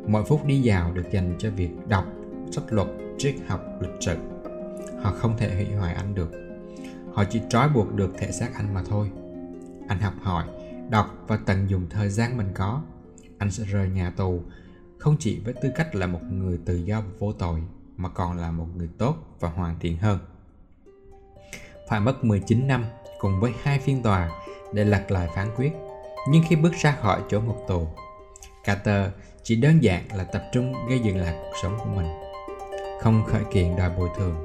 Mỗi phút đi vào được dành cho việc đọc sách luật, triết học, lịch sử. Họ không thể hủy hoại anh được. Họ chỉ trói buộc được thể xác anh mà thôi. Anh học hỏi, đọc và tận dụng thời gian mình có anh sẽ rời nhà tù không chỉ với tư cách là một người tự do vô tội mà còn là một người tốt và hoàn thiện hơn. Phải mất 19 năm cùng với hai phiên tòa để lật lại phán quyết, nhưng khi bước ra khỏi chỗ ngục tù, Carter chỉ đơn giản là tập trung gây dựng lại cuộc sống của mình, không khởi kiện đòi bồi thường.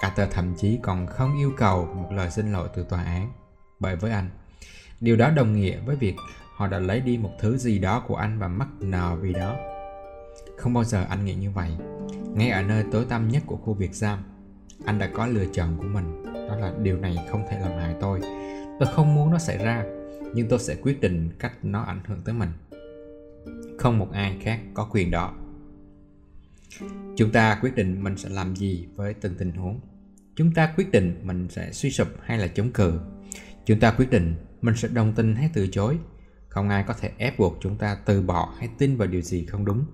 Carter thậm chí còn không yêu cầu một lời xin lỗi từ tòa án, bởi với anh, điều đó đồng nghĩa với việc họ đã lấy đi một thứ gì đó của anh và mắc nợ vì đó. Không bao giờ anh nghĩ như vậy. Ngay ở nơi tối tăm nhất của khu biệt giam anh đã có lựa chọn của mình. Đó là điều này không thể làm hại tôi. Tôi không muốn nó xảy ra nhưng tôi sẽ quyết định cách nó ảnh hưởng tới mình không một ai khác có quyền đó. Chúng ta quyết định mình sẽ làm gì với từng tình huống. Chúng ta quyết định mình sẽ suy sụp hay là chống cự. Chúng ta quyết định mình sẽ đồng tình hay từ chối. Không ai có thể ép buộc chúng ta từ bỏ hay tin vào điều gì không đúng.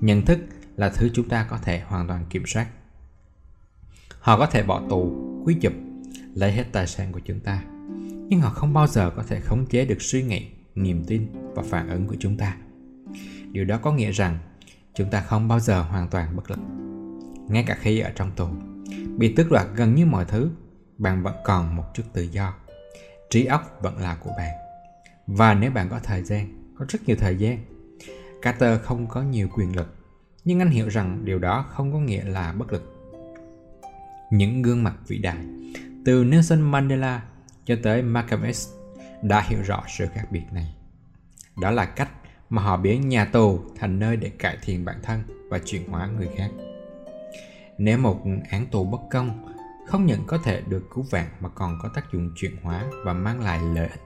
Nhận thức là thứ chúng ta có thể hoàn toàn kiểm soát. Họ có thể bỏ tù, quý chụp, lấy hết tài sản của chúng ta. Nhưng họ không bao giờ có thể khống chế được suy nghĩ, niềm tin và phản ứng của chúng ta điều đó có nghĩa rằng chúng ta không bao giờ hoàn toàn bất lực ngay cả khi ở trong tù bị tước đoạt gần như mọi thứ bạn vẫn còn một chút tự do trí óc vẫn là của bạn và nếu bạn có thời gian, có rất nhiều thời gian, Carter không có nhiều quyền lực, nhưng anh hiểu rằng điều đó không có nghĩa là bất lực. Những gương mặt vĩ đại, từ Nelson Mandela cho tới Malcolm X đã hiểu rõ sự khác biệt này. Đó là cách mà họ biến nhà tù thành nơi để cải thiện bản thân và chuyển hóa người khác. Nếu một án tù bất công, không những có thể được cứu vãn mà còn có tác dụng chuyển hóa và mang lại lợi ích.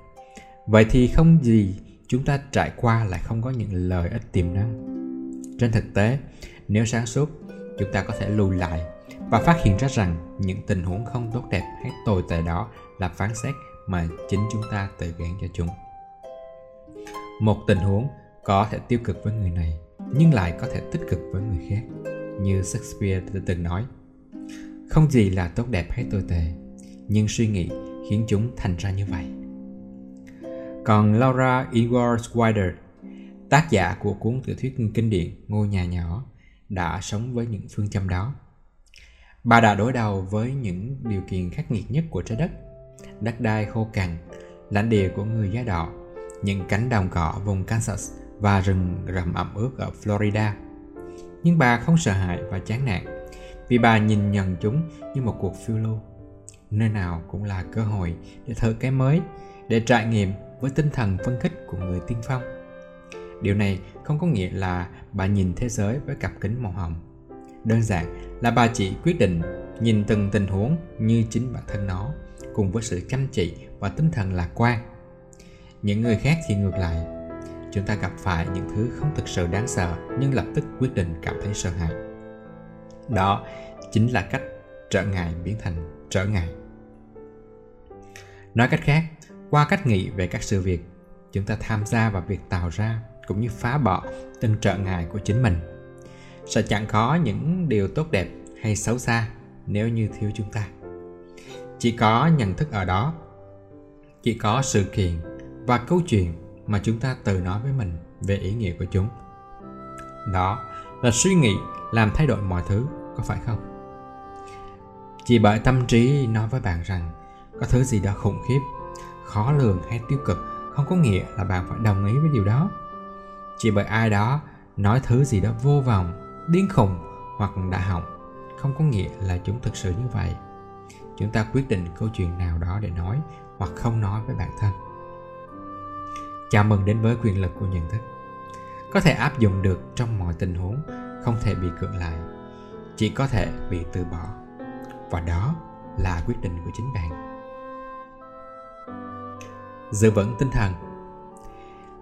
Vậy thì không gì chúng ta trải qua lại không có những lợi ích tiềm năng. Trên thực tế, nếu sáng suốt, chúng ta có thể lùi lại và phát hiện ra rằng những tình huống không tốt đẹp hay tồi tệ đó là phán xét mà chính chúng ta tự gán cho chúng. Một tình huống có thể tiêu cực với người này, nhưng lại có thể tích cực với người khác, như shakespeare đã từng nói. Không gì là tốt đẹp hay tồi tệ, nhưng suy nghĩ khiến chúng thành ra như vậy. Còn laura Igor Swider tác giả của cuốn tiểu thuyết kinh điển ngôi nhà nhỏ, đã sống với những phương châm đó. Bà đã đối đầu với những điều kiện khắc nghiệt nhất của trái đất. Đất đai khô cằn, lãnh địa của người da đỏ, những cánh đồng cỏ vùng Kansas và rừng rậm ẩm ướt ở Florida. Nhưng bà không sợ hãi và chán nản vì bà nhìn nhận chúng như một cuộc phiêu lưu. Nơi nào cũng là cơ hội để thử cái mới, để trải nghiệm với tinh thần phân khích của người tiên phong. Điều này không có nghĩa là bà nhìn thế giới với cặp kính màu hồng. Đơn giản là bà chỉ quyết định nhìn từng tình huống như chính bản thân nó, cùng với sự chăm chỉ và tinh thần lạc quan. Những người khác thì ngược lại, chúng ta gặp phải những thứ không thực sự đáng sợ, nhưng lập tức quyết định cảm thấy sợ hãi. Đó chính là cách trở ngại biến thành trở ngại. Nói cách khác, qua cách nghĩ về các sự việc, chúng ta tham gia vào việc tạo ra cũng như phá bỏ từng trở ngại của chính mình. Sẽ chẳng có những điều tốt đẹp hay xấu xa nếu như thiếu chúng ta. Chỉ có nhận thức ở đó, chỉ có sự kiện và câu chuyện mà chúng ta tự nói với mình về ý nghĩa của chúng. Đó là suy nghĩ làm thay đổi mọi thứ, có phải không? Chỉ bởi tâm trí nói với bạn rằng có thứ gì đó khủng khiếp, khó lường hay tiêu cực không có nghĩa là bạn phải đồng ý với điều đó. Chỉ bởi ai đó nói thứ gì đó vô vọng, điên khùng hoặc đã hỏng, không có nghĩa là chúng thực sự như vậy. Chúng ta quyết định câu chuyện nào đó để nói hoặc không nói với bản thân. Chào mừng đến với quyền lực của nhận thức. Có thể áp dụng được trong mọi tình huống, không thể bị cưỡng lại, chỉ có thể bị từ bỏ. Và đó là quyết định của chính bạn. Giữ vững tinh thần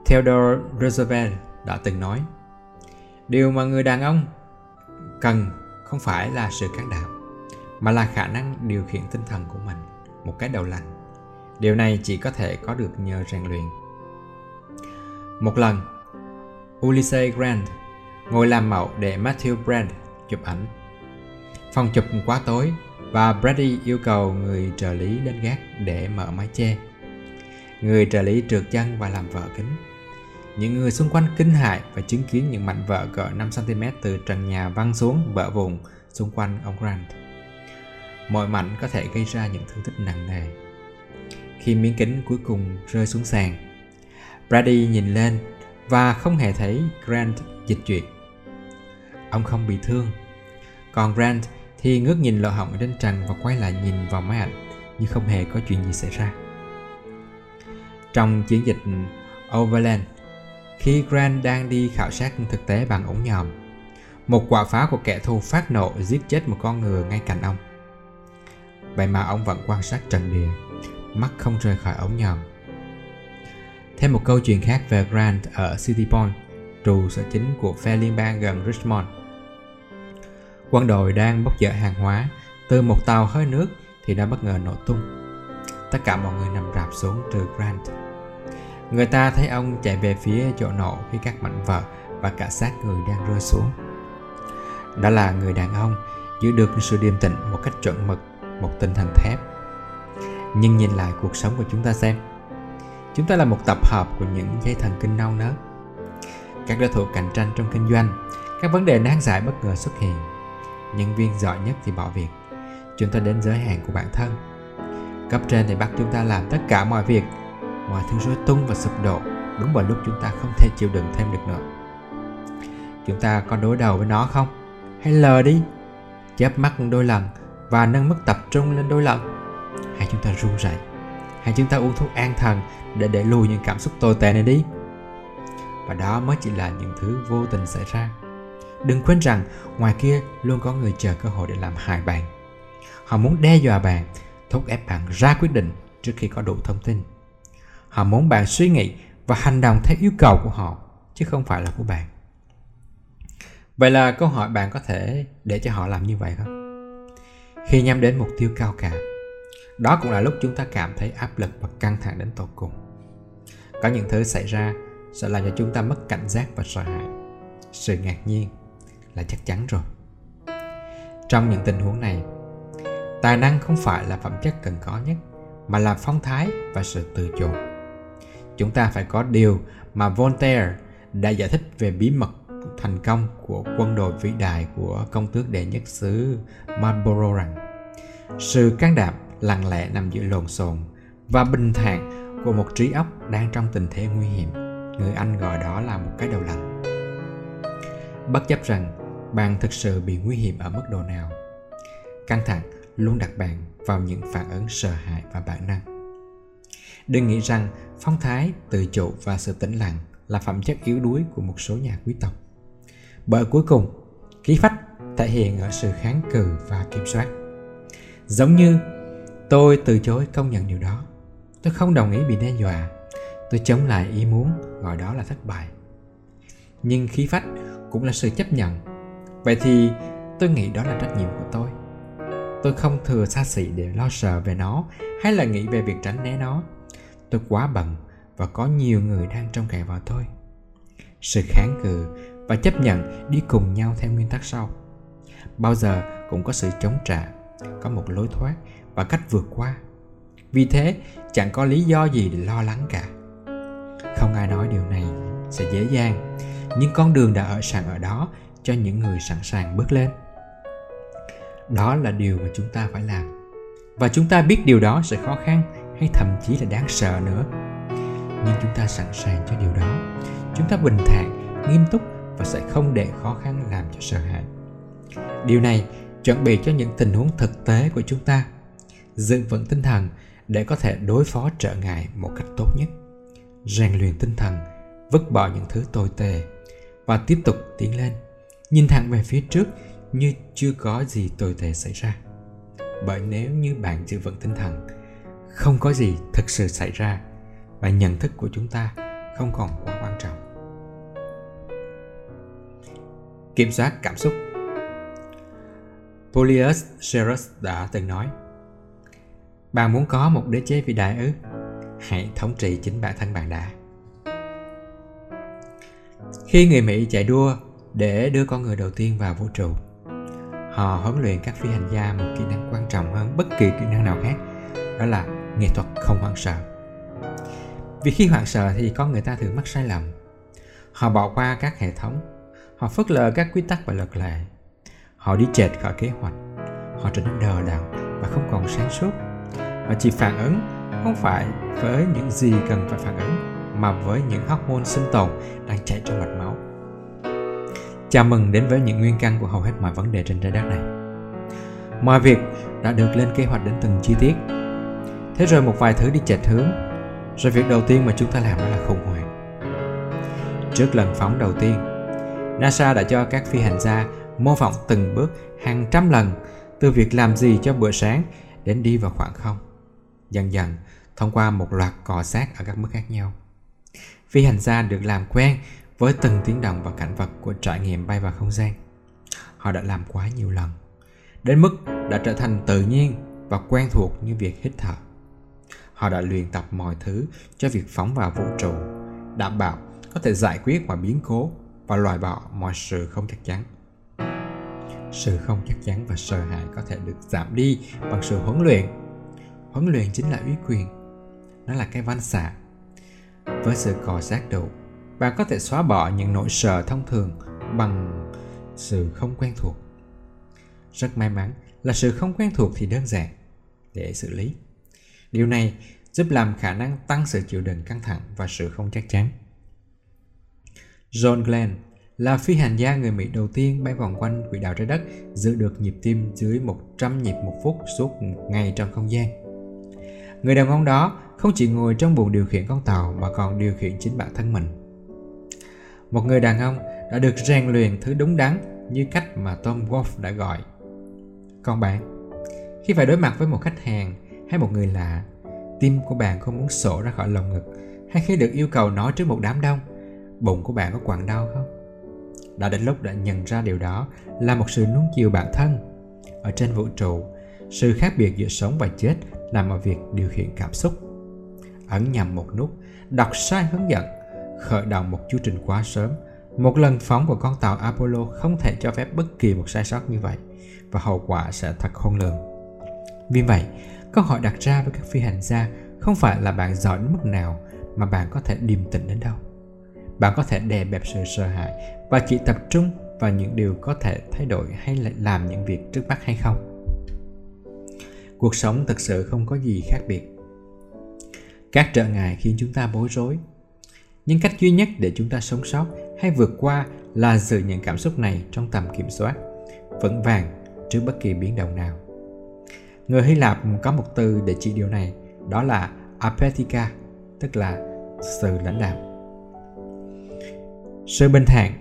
Theodore Roosevelt đã từng nói Điều mà người đàn ông cần không phải là sự can đảm mà là khả năng điều khiển tinh thần của mình một cái đầu lành Điều này chỉ có thể có được nhờ rèn luyện một lần, Ulysses Grant ngồi làm mẫu để Matthew Brand chụp ảnh. Phòng chụp quá tối và Brady yêu cầu người trợ lý đến gác để mở mái che. Người trợ lý trượt chân và làm vỡ kính. Những người xung quanh kinh hại và chứng kiến những mảnh vỡ cỡ 5cm từ trần nhà văng xuống vỡ vùng xung quanh ông Grant. Mọi mảnh có thể gây ra những thương tích nặng nề. Khi miếng kính cuối cùng rơi xuống sàn, Brady nhìn lên và không hề thấy Grant dịch chuyển. Ông không bị thương. Còn Grant thì ngước nhìn lỗ hỏng trên trần và quay lại nhìn vào máy ảnh như không hề có chuyện gì xảy ra. Trong chiến dịch Overland, khi Grant đang đi khảo sát thực tế bằng ống nhòm, một quả pháo của kẻ thù phát nổ giết chết một con ngựa ngay cạnh ông. Vậy mà ông vẫn quan sát trận địa, mắt không rời khỏi ống nhòm. Thêm một câu chuyện khác về Grant ở City Point, trụ sở chính của phe liên bang gần Richmond. Quân đội đang bốc dỡ hàng hóa từ một tàu hơi nước thì đã bất ngờ nổ tung. Tất cả mọi người nằm rạp xuống trừ Grant. Người ta thấy ông chạy về phía chỗ nổ khi các mảnh vỡ và cả xác người đang rơi xuống. Đó là người đàn ông giữ được sự điềm tĩnh một cách chuẩn mực, một tinh thần thép. Nhưng nhìn lại cuộc sống của chúng ta xem, Chúng ta là một tập hợp của những dây thần kinh nâu nớt. Các đối thủ cạnh tranh trong kinh doanh, các vấn đề nan giải bất ngờ xuất hiện. Nhân viên giỏi nhất thì bỏ việc. Chúng ta đến giới hạn của bản thân. Cấp trên thì bắt chúng ta làm tất cả mọi việc. Mọi thứ rối tung và sụp đổ đúng vào lúc chúng ta không thể chịu đựng thêm được nữa. Chúng ta có đối đầu với nó không? Hay lờ đi? Chớp mắt đôi lần và nâng mức tập trung lên đôi lần? Hay chúng ta run rẩy? Hay chúng ta uống thuốc an thần để để lùi những cảm xúc tồi tệ này đi. Và đó mới chỉ là những thứ vô tình xảy ra. Đừng quên rằng ngoài kia luôn có người chờ cơ hội để làm hại bạn. Họ muốn đe dọa bạn, thúc ép bạn ra quyết định trước khi có đủ thông tin. Họ muốn bạn suy nghĩ và hành động theo yêu cầu của họ, chứ không phải là của bạn. Vậy là câu hỏi bạn có thể để cho họ làm như vậy không? Khi nhắm đến mục tiêu cao cả, đó cũng là lúc chúng ta cảm thấy áp lực và căng thẳng đến tột cùng có những thứ xảy ra sẽ làm cho chúng ta mất cảnh giác và sợ hãi. Sự ngạc nhiên là chắc chắn rồi. Trong những tình huống này, tài năng không phải là phẩm chất cần có nhất, mà là phong thái và sự từ chối. Chúng ta phải có điều mà voltaire đã giải thích về bí mật thành công của quân đội vĩ đại của công tước đệ nhất xứ Marlborough rằng, sự can đảm lặng lẽ nằm giữa lộn xộn và bình thản của một trí óc đang trong tình thế nguy hiểm. Người Anh gọi đó là một cái đầu lạnh. Bất chấp rằng bạn thực sự bị nguy hiểm ở mức độ nào. Căng thẳng luôn đặt bạn vào những phản ứng sợ hãi và bản năng. Đừng nghĩ rằng phong thái, tự chủ và sự tĩnh lặng là phẩm chất yếu đuối của một số nhà quý tộc. Bởi cuối cùng, khí phách thể hiện ở sự kháng cự và kiểm soát. Giống như tôi từ chối công nhận điều đó. Tôi không đồng ý bị đe dọa. Tôi chống lại ý muốn, gọi đó là thất bại. Nhưng khí phách cũng là sự chấp nhận. Vậy thì tôi nghĩ đó là trách nhiệm của tôi. Tôi không thừa xa xỉ để lo sợ về nó hay là nghĩ về việc tránh né nó. Tôi quá bận và có nhiều người đang trông cậy vào tôi. Sự kháng cự và chấp nhận đi cùng nhau theo nguyên tắc sau. Bao giờ cũng có sự chống trả, có một lối thoát và cách vượt qua. Vì thế, chẳng có lý do gì để lo lắng cả. Không ai nói điều này sẽ dễ dàng, nhưng con đường đã ở sẵn ở đó cho những người sẵn sàng bước lên. Đó là điều mà chúng ta phải làm. Và chúng ta biết điều đó sẽ khó khăn hay thậm chí là đáng sợ nữa. Nhưng chúng ta sẵn sàng cho điều đó. Chúng ta bình thản, nghiêm túc và sẽ không để khó khăn làm cho sợ hãi. Điều này chuẩn bị cho những tình huống thực tế của chúng ta giữ vững tinh thần để có thể đối phó trở ngại một cách tốt nhất. Rèn luyện tinh thần, vứt bỏ những thứ tồi tệ và tiếp tục tiến lên. Nhìn thẳng về phía trước như chưa có gì tồi tệ xảy ra. Bởi nếu như bạn giữ vững tinh thần, không có gì thực sự xảy ra và nhận thức của chúng ta không còn quá quan trọng. Kiểm soát cảm xúc. Polius Serus đã từng nói bạn muốn có một đế chế vĩ đại ư? Hãy thống trị chính bản thân bạn đã. Khi người Mỹ chạy đua để đưa con người đầu tiên vào vũ trụ, họ huấn luyện các phi hành gia một kỹ năng quan trọng hơn bất kỳ kỹ năng nào khác, đó là nghệ thuật không hoảng sợ. Vì khi hoảng sợ thì con người ta thường mắc sai lầm. Họ bỏ qua các hệ thống, họ phớt lờ các quy tắc và luật lệ. Họ đi chệch khỏi kế hoạch, họ trở nên đờ đẫn và không còn sáng suốt và chỉ phản ứng không phải với những gì cần phải phản ứng mà với những hormone sinh tồn đang chạy trong mạch máu. Chào mừng đến với những nguyên căn của hầu hết mọi vấn đề trên trái đất này. Mọi việc đã được lên kế hoạch đến từng chi tiết. Thế rồi một vài thứ đi chệch hướng, rồi việc đầu tiên mà chúng ta làm đó là khủng hoảng. Trước lần phóng đầu tiên, NASA đã cho các phi hành gia mô phỏng từng bước hàng trăm lần từ việc làm gì cho bữa sáng đến đi vào khoảng không dần dần thông qua một loạt cọ sát ở các mức khác nhau. Phi hành gia được làm quen với từng tiếng động và cảnh vật của trải nghiệm bay vào không gian. Họ đã làm quá nhiều lần, đến mức đã trở thành tự nhiên và quen thuộc như việc hít thở. Họ đã luyện tập mọi thứ cho việc phóng vào vũ trụ, đảm bảo có thể giải quyết mọi biến cố và loại bỏ mọi sự không chắc chắn. Sự không chắc chắn và sợ hãi có thể được giảm đi bằng sự huấn luyện huấn luyện chính là uy quyền. Nó là cái văn xạ. Với sự cò sát đủ bạn có thể xóa bỏ những nỗi sợ thông thường bằng sự không quen thuộc. Rất may mắn là sự không quen thuộc thì đơn giản để xử lý. Điều này giúp làm khả năng tăng sự chịu đựng căng thẳng và sự không chắc chắn. John Glenn là phi hành gia người Mỹ đầu tiên bay vòng quanh quỹ đạo trái đất, giữ được nhịp tim dưới 100 nhịp một phút suốt một ngày trong không gian. Người đàn ông đó không chỉ ngồi trong buồng điều khiển con tàu mà còn điều khiển chính bản thân mình. Một người đàn ông đã được rèn luyện thứ đúng đắn như cách mà Tom Wolfe đã gọi. Còn bạn, khi phải đối mặt với một khách hàng hay một người lạ, tim của bạn không muốn sổ ra khỏi lồng ngực hay khi được yêu cầu nói trước một đám đông bụng của bạn có quặn đau không đã đến lúc đã nhận ra điều đó là một sự nuông chiều bản thân ở trên vũ trụ sự khác biệt giữa sống và chết nằm ở việc điều khiển cảm xúc. Ấn nhầm một nút, đọc sai hướng dẫn, khởi động một chu trình quá sớm. Một lần phóng của con tàu apollo không thể cho phép bất kỳ một sai sót như vậy, và hậu quả sẽ thật khôn lường. Vì vậy, câu hỏi đặt ra với các phi hành gia không phải là bạn giỏi đến mức nào mà bạn có thể điềm tĩnh đến đâu. Bạn có thể đè bẹp sự sợ hãi và chỉ tập trung vào những điều có thể thay đổi hay là làm những việc trước mắt hay không cuộc sống thực sự không có gì khác biệt. Các trở ngại khiến chúng ta bối rối. Nhưng cách duy nhất để chúng ta sống sót hay vượt qua là giữ những cảm xúc này trong tầm kiểm soát, vững vàng trước bất kỳ biến động nào. Người hy lạp có một từ để chỉ điều này, đó là apetika tức là sự lãnh đạm. Sự bình thản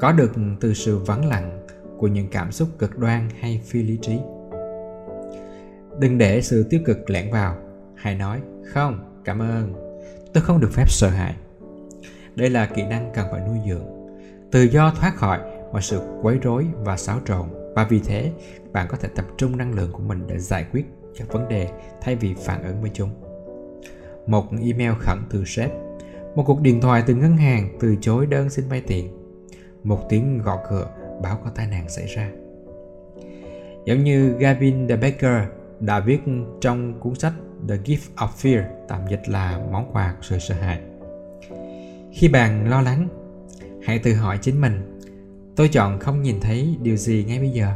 có được từ sự vắng lặng của những cảm xúc cực đoan hay phi lý trí đừng để sự tiêu cực lẻn vào. Hãy nói, không, cảm ơn. Tôi không được phép sợ hãi. Đây là kỹ năng cần phải nuôi dưỡng. Tự do thoát khỏi mọi sự quấy rối và xáo trộn. Và vì thế, bạn có thể tập trung năng lượng của mình để giải quyết các vấn đề thay vì phản ứng với chúng. Một email khẩn từ sếp. Một cuộc điện thoại từ ngân hàng, từ chối đơn xin vay tiền. Một tiếng gõ cửa, báo có tai nạn xảy ra. Giống như Gavin de Becker đã viết trong cuốn sách The Gift of Fear, tạm dịch là món quà của sự sợ hãi. Khi bạn lo lắng, hãy tự hỏi chính mình, tôi chọn không nhìn thấy điều gì ngay bây giờ.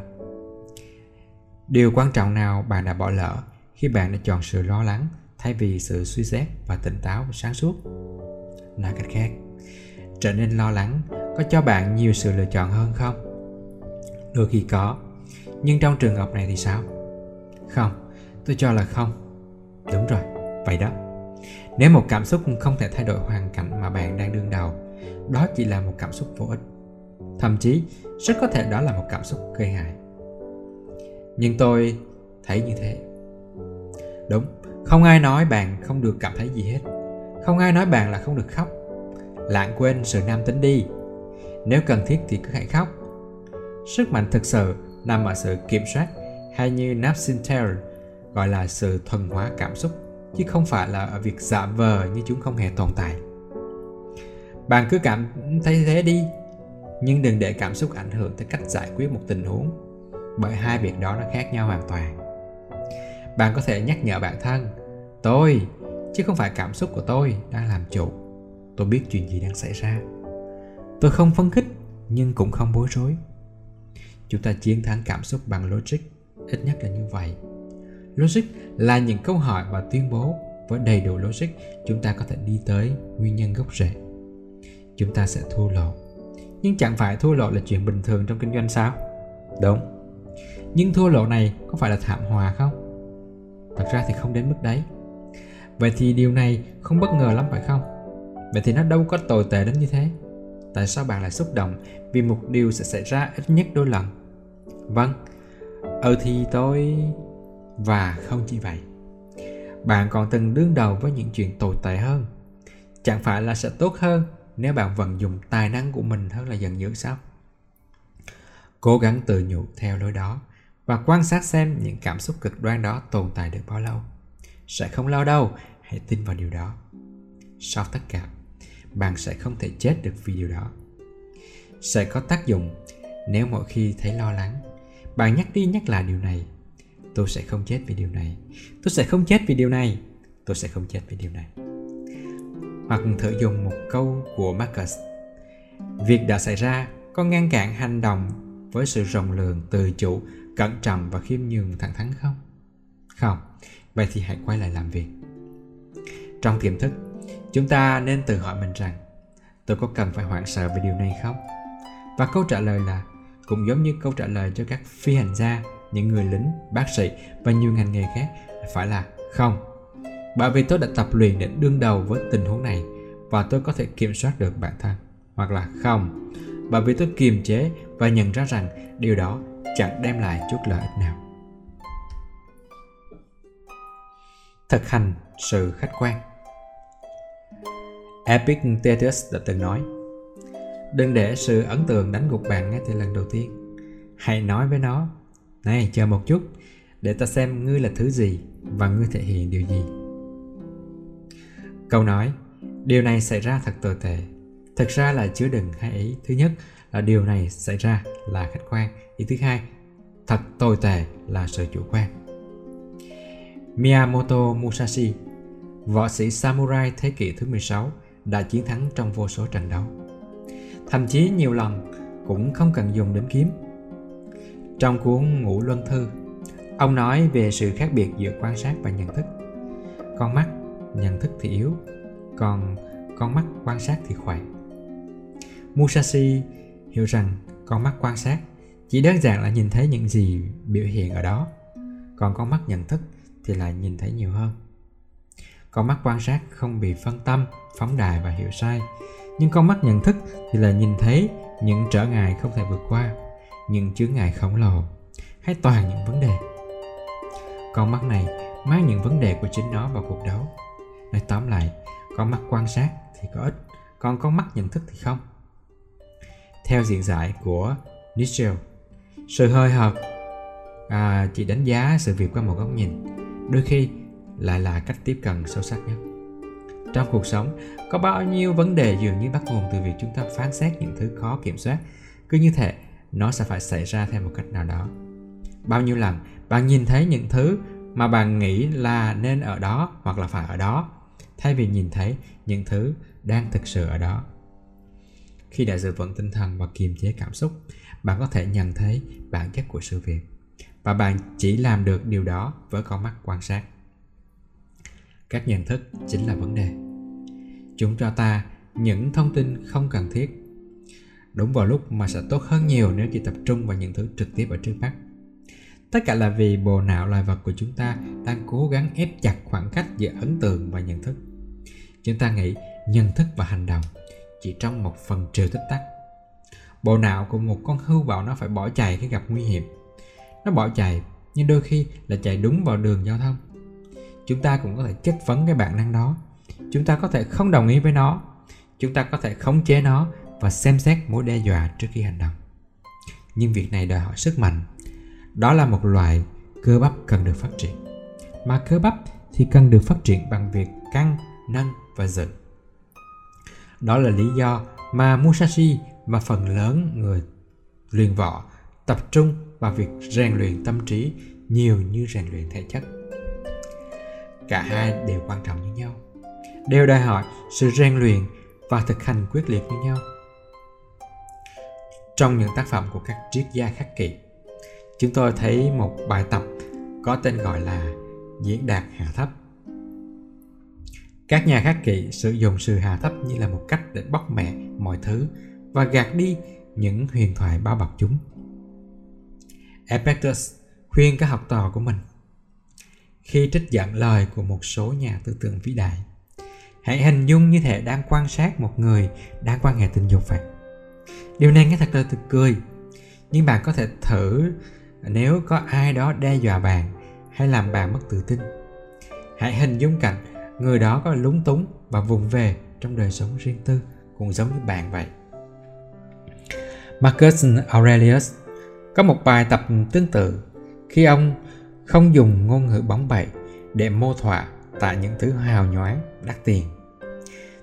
Điều quan trọng nào bạn đã bỏ lỡ khi bạn đã chọn sự lo lắng thay vì sự suy xét và tỉnh táo và sáng suốt? Nói cách khác, trở nên lo lắng có cho bạn nhiều sự lựa chọn hơn không? Đôi khi có, nhưng trong trường hợp này thì sao? Không? Tôi cho là không. Đúng rồi, vậy đó. Nếu một cảm xúc không thể thay đổi hoàn cảnh mà bạn đang đương đầu, đó chỉ là một cảm xúc vô ích. Thậm chí, rất có thể đó là một cảm xúc gây hại. Nhưng tôi thấy như thế. Đúng, không ai nói bạn không được cảm thấy gì hết. Không ai nói bạn là không được khóc. Lãng quên sự nam tính đi. Nếu cần thiết thì cứ hãy khóc. Sức mạnh thực sự nằm ở sự kiểm soát hay như Napsinter gọi là sự thuần hóa cảm xúc, chứ không phải là ở việc giả vờ như chúng không hề tồn tại. Bạn cứ cảm thấy thế đi, nhưng đừng để cảm xúc ảnh hưởng tới cách giải quyết một tình huống, bởi hai việc đó nó khác nhau hoàn toàn. Bạn có thể nhắc nhở bản thân, tôi, chứ không phải cảm xúc của tôi đang làm chủ. Tôi biết chuyện gì đang xảy ra. Tôi không phấn khích, nhưng cũng không bối rối. Chúng ta chiến thắng cảm xúc bằng logic ít nhất là như vậy. Logic là những câu hỏi và tuyên bố với đầy đủ logic, chúng ta có thể đi tới nguyên nhân gốc rễ. Chúng ta sẽ thua lỗ. Nhưng chẳng phải thua lỗ là chuyện bình thường trong kinh doanh sao? Đúng. Nhưng thua lỗ này có phải là thảm họa không? Thật ra thì không đến mức đấy. Vậy thì điều này không bất ngờ lắm phải không? Vậy thì nó đâu có tồi tệ đến như thế? Tại sao bạn lại xúc động vì một điều sẽ xảy ra ít nhất đôi lần? Vâng ừ thì tôi, và không chỉ vậy, bạn còn từng đương đầu với những chuyện tồi tệ hơn. Chẳng phải là sẽ tốt hơn nếu bạn vận dụng tài năng của mình hơn là giận dữ sao? Cố gắng tự nhủ theo lối đó và quan sát xem những cảm xúc cực đoan đó tồn tại được bao lâu. Sẽ không lâu đâu, hãy tin vào điều đó. Sau tất cả, bạn sẽ không thể chết được vì điều đó. Sẽ có tác dụng nếu mỗi khi thấy lo lắng bạn nhắc đi nhắc lại điều này, tôi sẽ không chết vì điều này. Tôi sẽ không chết vì điều này. Tôi sẽ không chết vì điều này. Hoặc thử dùng một câu của Marcus. Việc đã xảy ra có ngăn cản hành động với sự rộng lượng, tự chủ, cẩn trọng và khiêm nhường thẳng thắn không? Không. Vậy thì hãy quay lại làm việc. Trong tiềm thức, chúng ta nên tự hỏi mình rằng, tôi có cần phải hoảng sợ về điều này không? Và câu trả lời là cũng giống như câu trả lời cho các phi hành gia, những người lính, bác sĩ và nhiều ngành nghề khác, phải là không. Bởi vì tôi đã tập luyện để đương đầu với tình huống này và tôi có thể kiểm soát được bản thân, hoặc là không. Bởi vì tôi kiềm chế và nhận ra rằng điều đó chẳng đem lại chút lợi ích nào. Thực hành sự khách quan. Epictetus đã từng nói Đừng để sự ấn tượng đánh gục bạn ngay từ lần đầu tiên. Hãy nói với nó, Này, chờ một chút, Để ta xem ngươi là thứ gì Và ngươi thể hiện điều gì. Câu nói, Điều này xảy ra thật tồi tệ. Thực ra là chứa đựng hai ý. Thứ nhất là điều này xảy ra là khách quan. Ý thứ hai, Thật tồi tệ là sự chủ quan. Miyamoto Musashi, Võ sĩ samurai thế kỷ thứ 16 đã chiến thắng trong vô số trận đấu. Thậm chí nhiều lần cũng không cần dùng đến kiếm. Trong cuốn Ngũ Luân Thư, ông nói về sự khác biệt giữa quan sát và nhận thức. Con mắt, nhận thức thì yếu, còn con mắt quan sát thì khỏe. Musashi hiểu rằng con mắt quan sát chỉ đơn giản là nhìn thấy những gì biểu hiện ở đó, còn con mắt nhận thức thì lại nhìn thấy nhiều hơn. Con mắt quan sát không bị phân tâm, phóng đại và hiểu sai. Nhưng con mắt nhận thức thì là nhìn thấy những trở ngại không thể vượt qua, những chướng ngại khổng lồ, hay toàn những vấn đề. Con mắt này mang những vấn đề của chính nó vào cuộc đấu. Nói tóm lại, con mắt quan sát thì có ích, còn con mắt nhận thức thì không. Theo diện giải của Nietzsche, sự hơi hợt à, chỉ đánh giá sự việc qua một góc nhìn, đôi khi lại là cách tiếp cận sâu sắc nhất trong cuộc sống, có bao nhiêu vấn đề dường như bắt nguồn từ việc chúng ta phán xét những thứ khó kiểm soát. Cứ như thế, nó sẽ phải xảy ra theo một cách nào đó. Bao nhiêu lần bạn nhìn thấy những thứ mà bạn nghĩ là nên ở đó hoặc là phải ở đó, thay vì nhìn thấy những thứ đang thực sự ở đó. Khi đã giữ vững tinh thần và kiềm chế cảm xúc, bạn có thể nhận thấy bản chất của sự việc. Và bạn chỉ làm được điều đó với con mắt quan sát các nhận thức chính là vấn đề. Chúng cho ta những thông tin không cần thiết. Đúng vào lúc mà sẽ tốt hơn nhiều nếu chỉ tập trung vào những thứ trực tiếp ở trước mắt. Tất cả là vì bộ não loài vật của chúng ta đang cố gắng ép chặt khoảng cách giữa ấn tượng và nhận thức. Chúng ta nghĩ nhận thức và hành động chỉ trong một phần trừ tích tắc. Bộ não của một con hươu bảo nó phải bỏ chạy khi gặp nguy hiểm. Nó bỏ chạy nhưng đôi khi là chạy đúng vào đường giao thông chúng ta cũng có thể chất vấn cái bản năng đó. Chúng ta có thể không đồng ý với nó. Chúng ta có thể khống chế nó và xem xét mối đe dọa trước khi hành động. Nhưng việc này đòi hỏi sức mạnh. Đó là một loại cơ bắp cần được phát triển. Mà cơ bắp thì cần được phát triển bằng việc căng, nâng và dựng. Đó là lý do mà musashi mà phần lớn người luyện võ tập trung vào việc rèn luyện tâm trí nhiều như rèn luyện thể chất cả hai đều quan trọng như nhau. Đều đòi hỏi sự rèn luyện và thực hành quyết liệt như nhau. Trong những tác phẩm của các triết gia khắc kỷ, chúng tôi thấy một bài tập có tên gọi là diễn đạt hạ thấp. Các nhà khắc kỷ sử dụng sự hạ thấp như là một cách để bóc mẹ mọi thứ và gạt đi những huyền thoại bao bọc chúng. Epictetus khuyên các học trò của mình khi trích dẫn lời của một số nhà tư tưởng vĩ đại. Hãy hình dung như thể đang quan sát một người đang quan hệ tình dục vậy. Điều này nghe thật là thật cười, nhưng bạn có thể thử nếu có ai đó đe dọa bạn hay làm bạn mất tự tin. Hãy hình dung cảnh người đó có lúng túng và vùng về trong đời sống riêng tư cũng giống như bạn vậy. Marcus Aurelius có một bài tập tương tự khi ông không dùng ngôn ngữ bóng bẩy để mô thỏa tại những thứ hào nhoáng, đắt tiền.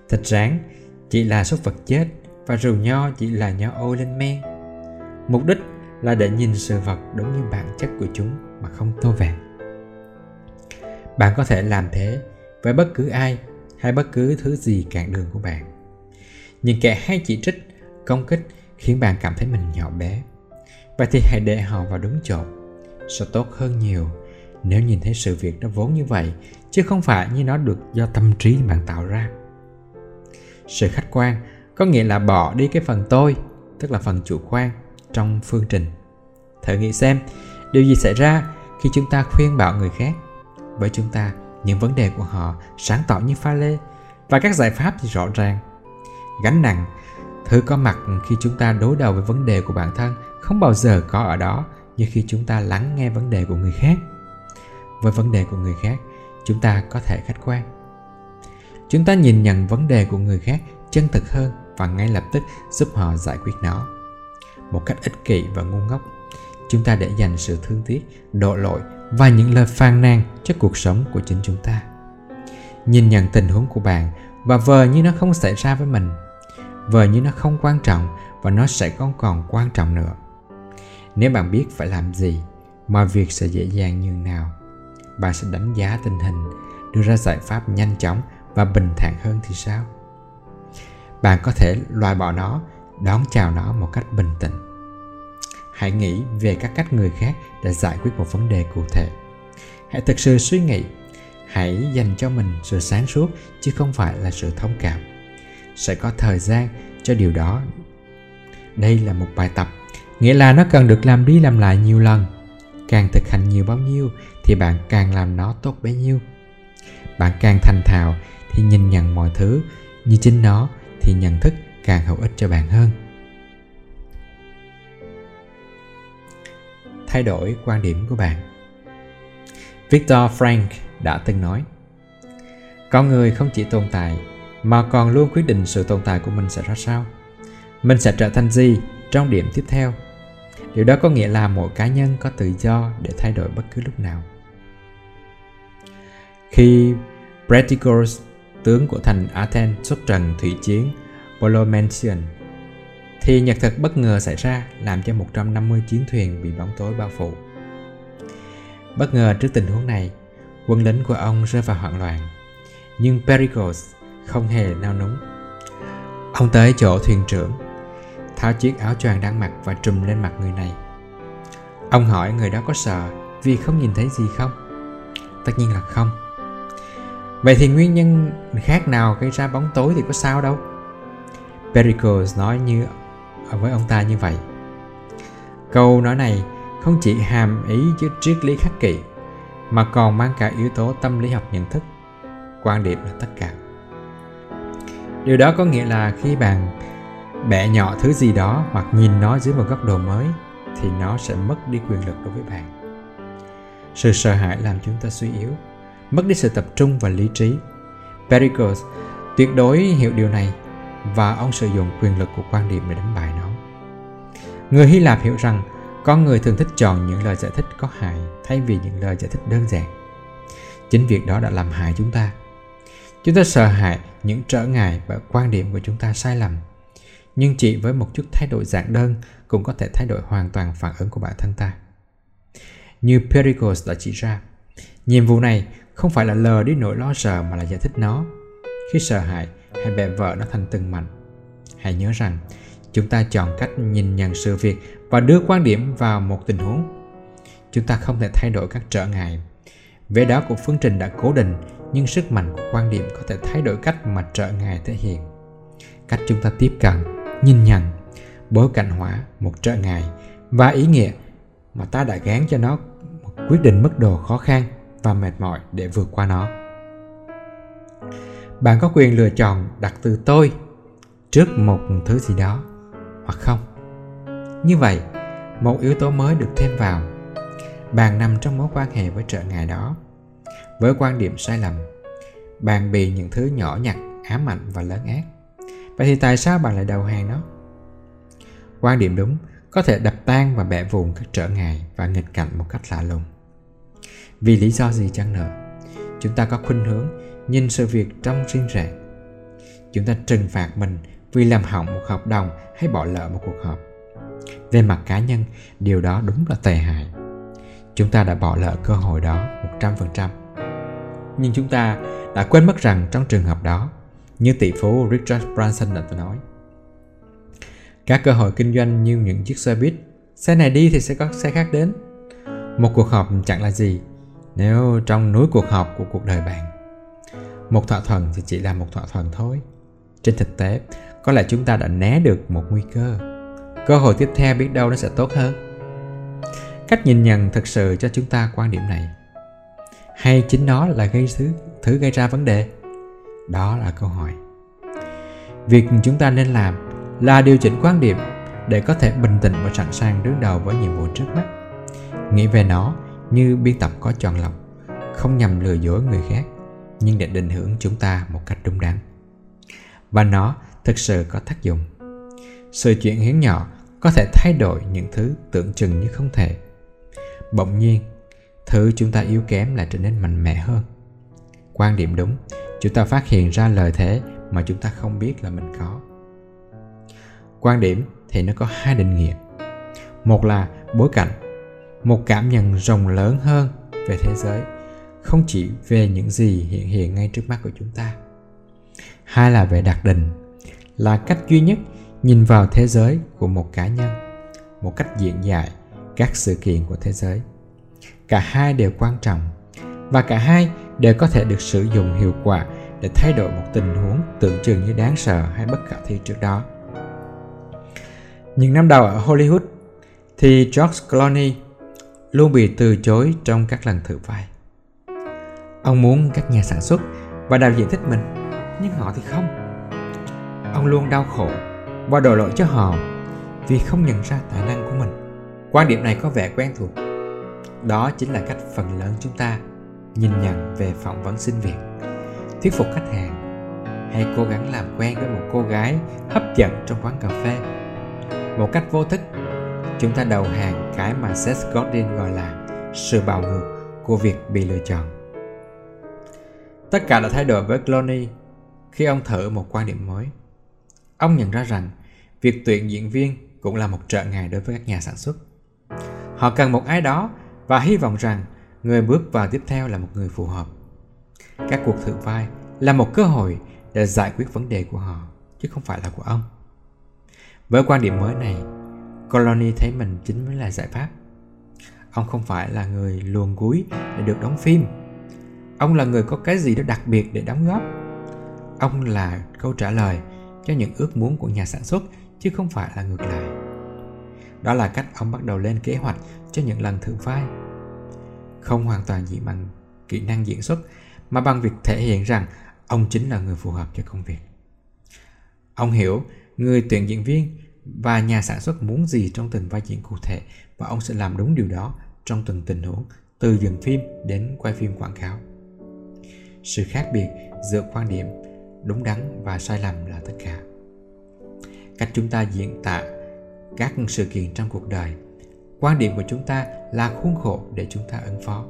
Thịt rán chỉ là súc vật chết và rượu nho chỉ là nho ô lên men. Mục đích là để nhìn sự vật đúng như bản chất của chúng mà không tô vàng. Bạn có thể làm thế với bất cứ ai hay bất cứ thứ gì cản đường của bạn. Những kẻ hay chỉ trích, công kích khiến bạn cảm thấy mình nhỏ bé. Vậy thì hãy để họ vào đúng chỗ sẽ tốt hơn nhiều. Nếu nhìn thấy sự việc nó vốn như vậy, chứ không phải như nó được do tâm trí bạn tạo ra. Sự khách quan có nghĩa là bỏ đi cái phần tôi, tức là phần chủ quan trong phương trình. Thử nghĩ xem, điều gì xảy ra khi chúng ta khuyên bảo người khác? Với chúng ta, những vấn đề của họ sáng tỏ như pha lê. Và các giải pháp thì rõ ràng. Gánh nặng, thứ có mặt khi chúng ta đối đầu với vấn đề của bản thân không bao giờ có ở đó như khi chúng ta lắng nghe vấn đề của người khác. Với vấn đề của người khác, chúng ta có thể khách quan. Chúng ta nhìn nhận vấn đề của người khác chân thực hơn và ngay lập tức giúp họ giải quyết nó. Một cách ích kỷ và ngu ngốc, chúng ta để dành sự thương tiếc độ lỗi và những lời phàn nàn cho cuộc sống của chính chúng ta. Nhìn nhận tình huống của bạn và vờ như nó không xảy ra với mình, vờ như nó không quan trọng và nó sẽ không còn quan trọng nữa nếu bạn biết phải làm gì, mọi việc sẽ dễ dàng như nào. Bạn sẽ đánh giá tình hình, đưa ra giải pháp nhanh chóng và bình thản hơn thì sao? Bạn có thể loại bỏ nó, đón chào nó một cách bình tĩnh. Hãy nghĩ về các cách người khác để giải quyết một vấn đề cụ thể. Hãy thực sự suy nghĩ. Hãy dành cho mình sự sáng suốt, chứ không phải là sự thông cảm. Sẽ có thời gian cho điều đó. Đây là một bài tập nghĩa là nó cần được làm đi làm lại nhiều lần. Càng thực hành nhiều bao nhiêu thì bạn càng làm nó tốt bấy nhiêu. Bạn càng thành thạo thì nhìn nhận mọi thứ như chính nó thì nhận thức càng hữu ích cho bạn hơn. Thay đổi quan điểm của bạn. Victor frank đã từng nói, con người không chỉ tồn tại mà còn luôn quyết định sự tồn tại của mình sẽ ra sao. Mình sẽ trở thành gì trong điểm tiếp theo? Điều đó có nghĩa là mỗi cá nhân có tự do để thay đổi bất cứ lúc nào khi Braticus, tướng của thành Athens xuất trần thủy chiến Polomension thì nhật thực bất ngờ xảy ra làm cho 150 chiến thuyền bị bóng tối bao phủ. Bất ngờ trước tình huống này, quân lính của ông rơi vào hoảng loạn. Nhưng Pericles không hề nao núng. Ông tới chỗ thuyền trưởng, tháo chiếc áo choàng đang mặc và trùm lên mặt người này. Ông hỏi người đó có sợ vì không nhìn thấy gì không? Tất nhiên là không. Vậy thì nguyên nhân khác nào gây ra bóng tối thì có sao đâu? Pericles nói như, với ông ta như vậy. Câu nói này không chỉ hàm ý chứ triết lý khắc kỷ mà còn mang cả yếu tố tâm lý học nhận thức. Quan điểm là tất cả. Điều đó có nghĩa là khi bạn bẻ nhỏ thứ gì đó hoặc nhìn nó dưới một góc độ mới thì nó sẽ mất đi quyền lực đối với bạn. Sự sợ hãi làm chúng ta suy yếu, mất đi sự tập trung và lý trí. Pericles tuyệt đối hiểu điều này và ông sử dụng quyền lực của quan điểm để đánh bại nó. Người Hy Lạp hiểu rằng con người thường thích chọn những lời giải thích có hại thay vì những lời giải thích đơn giản. Chính việc đó đã làm hại chúng ta. Chúng ta sợ hãi những trở ngại và quan điểm của chúng ta sai lầm. Nhưng chỉ với một chút thay đổi dạng đơn cũng có thể thay đổi hoàn toàn phản ứng của bản thân ta. Như Pericles đã chỉ ra, nhiệm vụ này không phải là lờ đi nỗi lo sợ mà là giải thích nó. Khi sợ hãi, hãy bẻ vợ nó thành từng mảnh. Hãy nhớ rằng, chúng ta chọn cách nhìn nhận sự việc và đưa quan điểm vào một tình huống. Chúng ta không thể thay đổi các trở ngại. vẻ đó của phương trình đã cố định, nhưng sức mạnh của quan điểm có thể thay đổi cách mà trở ngại thể hiện. Cách chúng ta tiếp cận, nhìn nhận, bối cảnh hóa một trở ngại và ý nghĩa mà ta đã gán cho nó một quyết định mức độ khó khăn và mệt mỏi để vượt qua nó. Bạn có quyền lựa chọn đặt từ tôi trước một thứ gì đó hoặc không. Như vậy một yếu tố mới được thêm vào. Bạn nằm trong mối quan hệ với trợ ngại đó với quan điểm sai lầm. Bạn bị những thứ nhỏ nhặt ám ảnh và lớn ác vậy thì tại sao bạn lại đầu hàng nó? Quan điểm đúng có thể đập tan và bẻ vụn các trở ngại và nghịch cảnh một cách lạ lùng. Vì lý do gì chăng nữa? Chúng ta có khuynh hướng nhìn sự việc trong riêng rẽ chúng ta trừng phạt mình vì làm hỏng một hợp đồng hay bỏ lỡ một cuộc họp. Về mặt cá nhân điều đó đúng là tệ hại. Chúng ta đã bỏ lỡ cơ hội đó 100%. Nhưng chúng ta đã quên mất rằng trong trường hợp đó, như tỷ phú Richard Branson đã nói, các cơ hội kinh doanh như những chiếc xe buýt, xe này đi thì sẽ có xe khác đến. Một cuộc họp chẳng là gì nếu trong núi cuộc họp của cuộc đời bạn. Một thỏa thuận thì chỉ là một thỏa thuận thôi. Trên thực tế, có lẽ chúng ta đã né được một nguy cơ. Cơ hội tiếp theo biết đâu nó sẽ tốt hơn. Cách nhìn nhận thực sự cho chúng ta quan điểm này. Hay chính nó là gây thứ, thứ gây ra vấn đề? Đó là câu hỏi. Việc chúng ta nên làm là điều chỉnh quan điểm để có thể bình tĩnh và sẵn sàng đứng đầu với nhiệm vụ trước mắt. Nghĩ về nó như biên tập có chọn lọc, không nhằm lừa dối người khác. nhưng để định hướng chúng ta một cách đúng đắn. Và nó thực sự có tác dụng. Sự chuyển hiến nhỏ có thể thay đổi những thứ tưởng chừng như không thể. Bỗng nhiên, thứ chúng ta yếu kém lại trở nên mạnh mẽ hơn. Quan điểm đúng, chúng ta phát hiện ra lời thế mà chúng ta không biết là mình có. Quan điểm thì nó có hai định nghĩa. Một là bối cảnh, một cảm nhận rộng lớn hơn về thế giới, không chỉ về những gì hiện hiện ngay trước mắt của chúng ta. Hai là về đặc định, là cách duy nhất nhìn vào thế giới của một cá nhân, một cách diễn giải các sự kiện của thế giới. Cả hai đều quan trọng và cả hai để có thể được sử dụng hiệu quả để thay đổi một tình huống tưởng chừng như đáng sợ hay bất khả thi trước đó. Những năm đầu ở Hollywood thì George Clooney luôn bị từ chối trong các lần thử vai. Ông muốn các nhà sản xuất và đạo diễn thích mình, nhưng họ thì không. Ông luôn đau khổ và đổ lỗi cho họ vì không nhận ra tài năng của mình. Quan điểm này có vẻ quen thuộc. Đó chính là cách phần lớn chúng ta nhìn nhận về phỏng vấn sinh việc, thuyết phục khách hàng hay cố gắng làm quen với một cô gái hấp dẫn trong quán cà phê. Một cách vô thức, chúng ta đầu hàng cái mà Seth Godin gọi là sự bào ngược của việc bị lựa chọn. Tất cả đã thay đổi với Clooney khi ông thử một quan điểm mới. Ông nhận ra rằng việc tuyển diễn viên cũng là một trợ ngại đối với các nhà sản xuất. Họ cần một ai đó và hy vọng rằng người bước vào tiếp theo là một người phù hợp. Các cuộc thử vai là một cơ hội để giải quyết vấn đề của họ, chứ không phải là của ông. Với quan điểm mới này, Colony thấy mình chính mới là giải pháp. Ông không phải là người luồn cúi để được đóng phim. Ông là người có cái gì đó đặc biệt để đóng góp. Ông là câu trả lời cho những ước muốn của nhà sản xuất chứ không phải là ngược lại. Đó là cách ông bắt đầu lên kế hoạch cho những lần thử vai. Không hoàn toàn chỉ bằng kỹ năng diễn xuất, mà bằng việc thể hiện rằng ông chính là người phù hợp cho công việc. Ông hiểu, người tuyển diễn viên và nhà sản xuất muốn gì trong từng vai diễn cụ thể và ông sẽ làm đúng điều đó trong từng tình huống, từ dựng phim đến quay phim quảng cáo. Sự khác biệt giữa quan điểm đúng đắn và sai lầm là tất cả cách chúng ta diễn tả các sự kiện trong cuộc đời quan điểm của chúng ta là khuôn khổ để chúng ta ứng phó.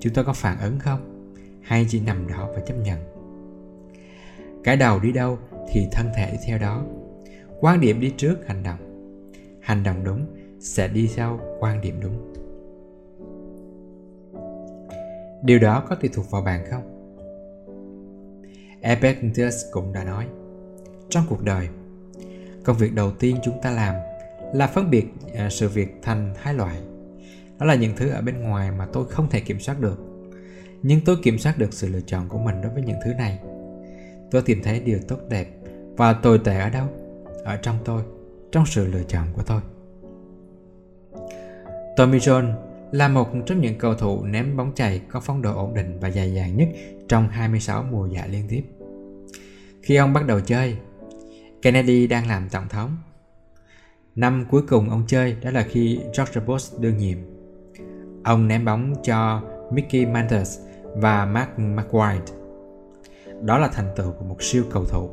Chúng ta có phản ứng không? Hay chỉ nằm đó và chấp nhận? Cái đầu đi đâu thì thân thể đi theo đó. Quan điểm đi trước hành động. Hành động đúng sẽ đi sau quan điểm đúng. Điều đó có tùy thuộc vào bạn không? Epictetus cũng đã nói, trong cuộc đời, công việc đầu tiên chúng ta làm là phân biệt à, sự việc thành hai loại. Đó là những thứ ở bên ngoài mà tôi không thể kiểm soát được. Nhưng tôi kiểm soát được sự lựa chọn của mình đối với những thứ này. Tôi tìm thấy điều tốt đẹp và tồi tệ ở đâu? Ở trong tôi trong sự lựa chọn của tôi. Tommy John là một trong những cầu thủ ném bóng chày có phong độ ổn định và dài dàng nhất trong 26 mùa giải liên tiếp. Khi ông bắt đầu chơi, Kennedy đang làm tổng thống. Năm cuối cùng ông chơi đó là khi George Bush đương nhiệm. Ông ném bóng cho Mickey Mantle và Mark McGuire. Đó là thành tựu của một siêu cầu thủ.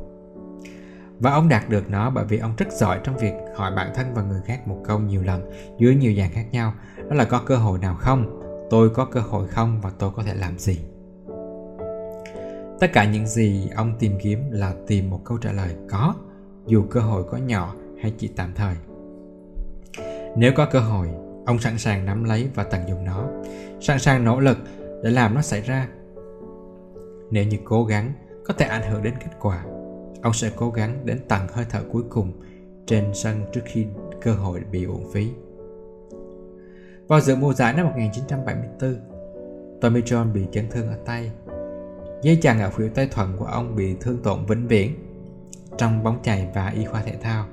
Và ông đạt được nó bởi vì ông rất giỏi trong việc hỏi bản thân và người khác một câu nhiều lần dưới nhiều dạng khác nhau. Đó là có cơ hội nào không? Tôi có cơ hội không và tôi có thể làm gì? Tất cả những gì ông tìm kiếm là tìm một câu trả lời có, dù cơ hội có nhỏ hay chỉ tạm thời. Nếu có cơ hội, ông sẵn sàng nắm lấy và tận dụng nó, sẵn sàng nỗ lực để làm nó xảy ra. Nếu như cố gắng có thể ảnh hưởng đến kết quả, ông sẽ cố gắng đến tận hơi thở cuối cùng trên sân trước khi cơ hội bị uổng phí. Vào giữa mùa giải năm 1974, Tommy John bị chấn thương ở tay Dây chằng ở khuỷu tay thuận của ông bị thương tổn vĩnh viễn trong bóng chày và y khoa thể thao.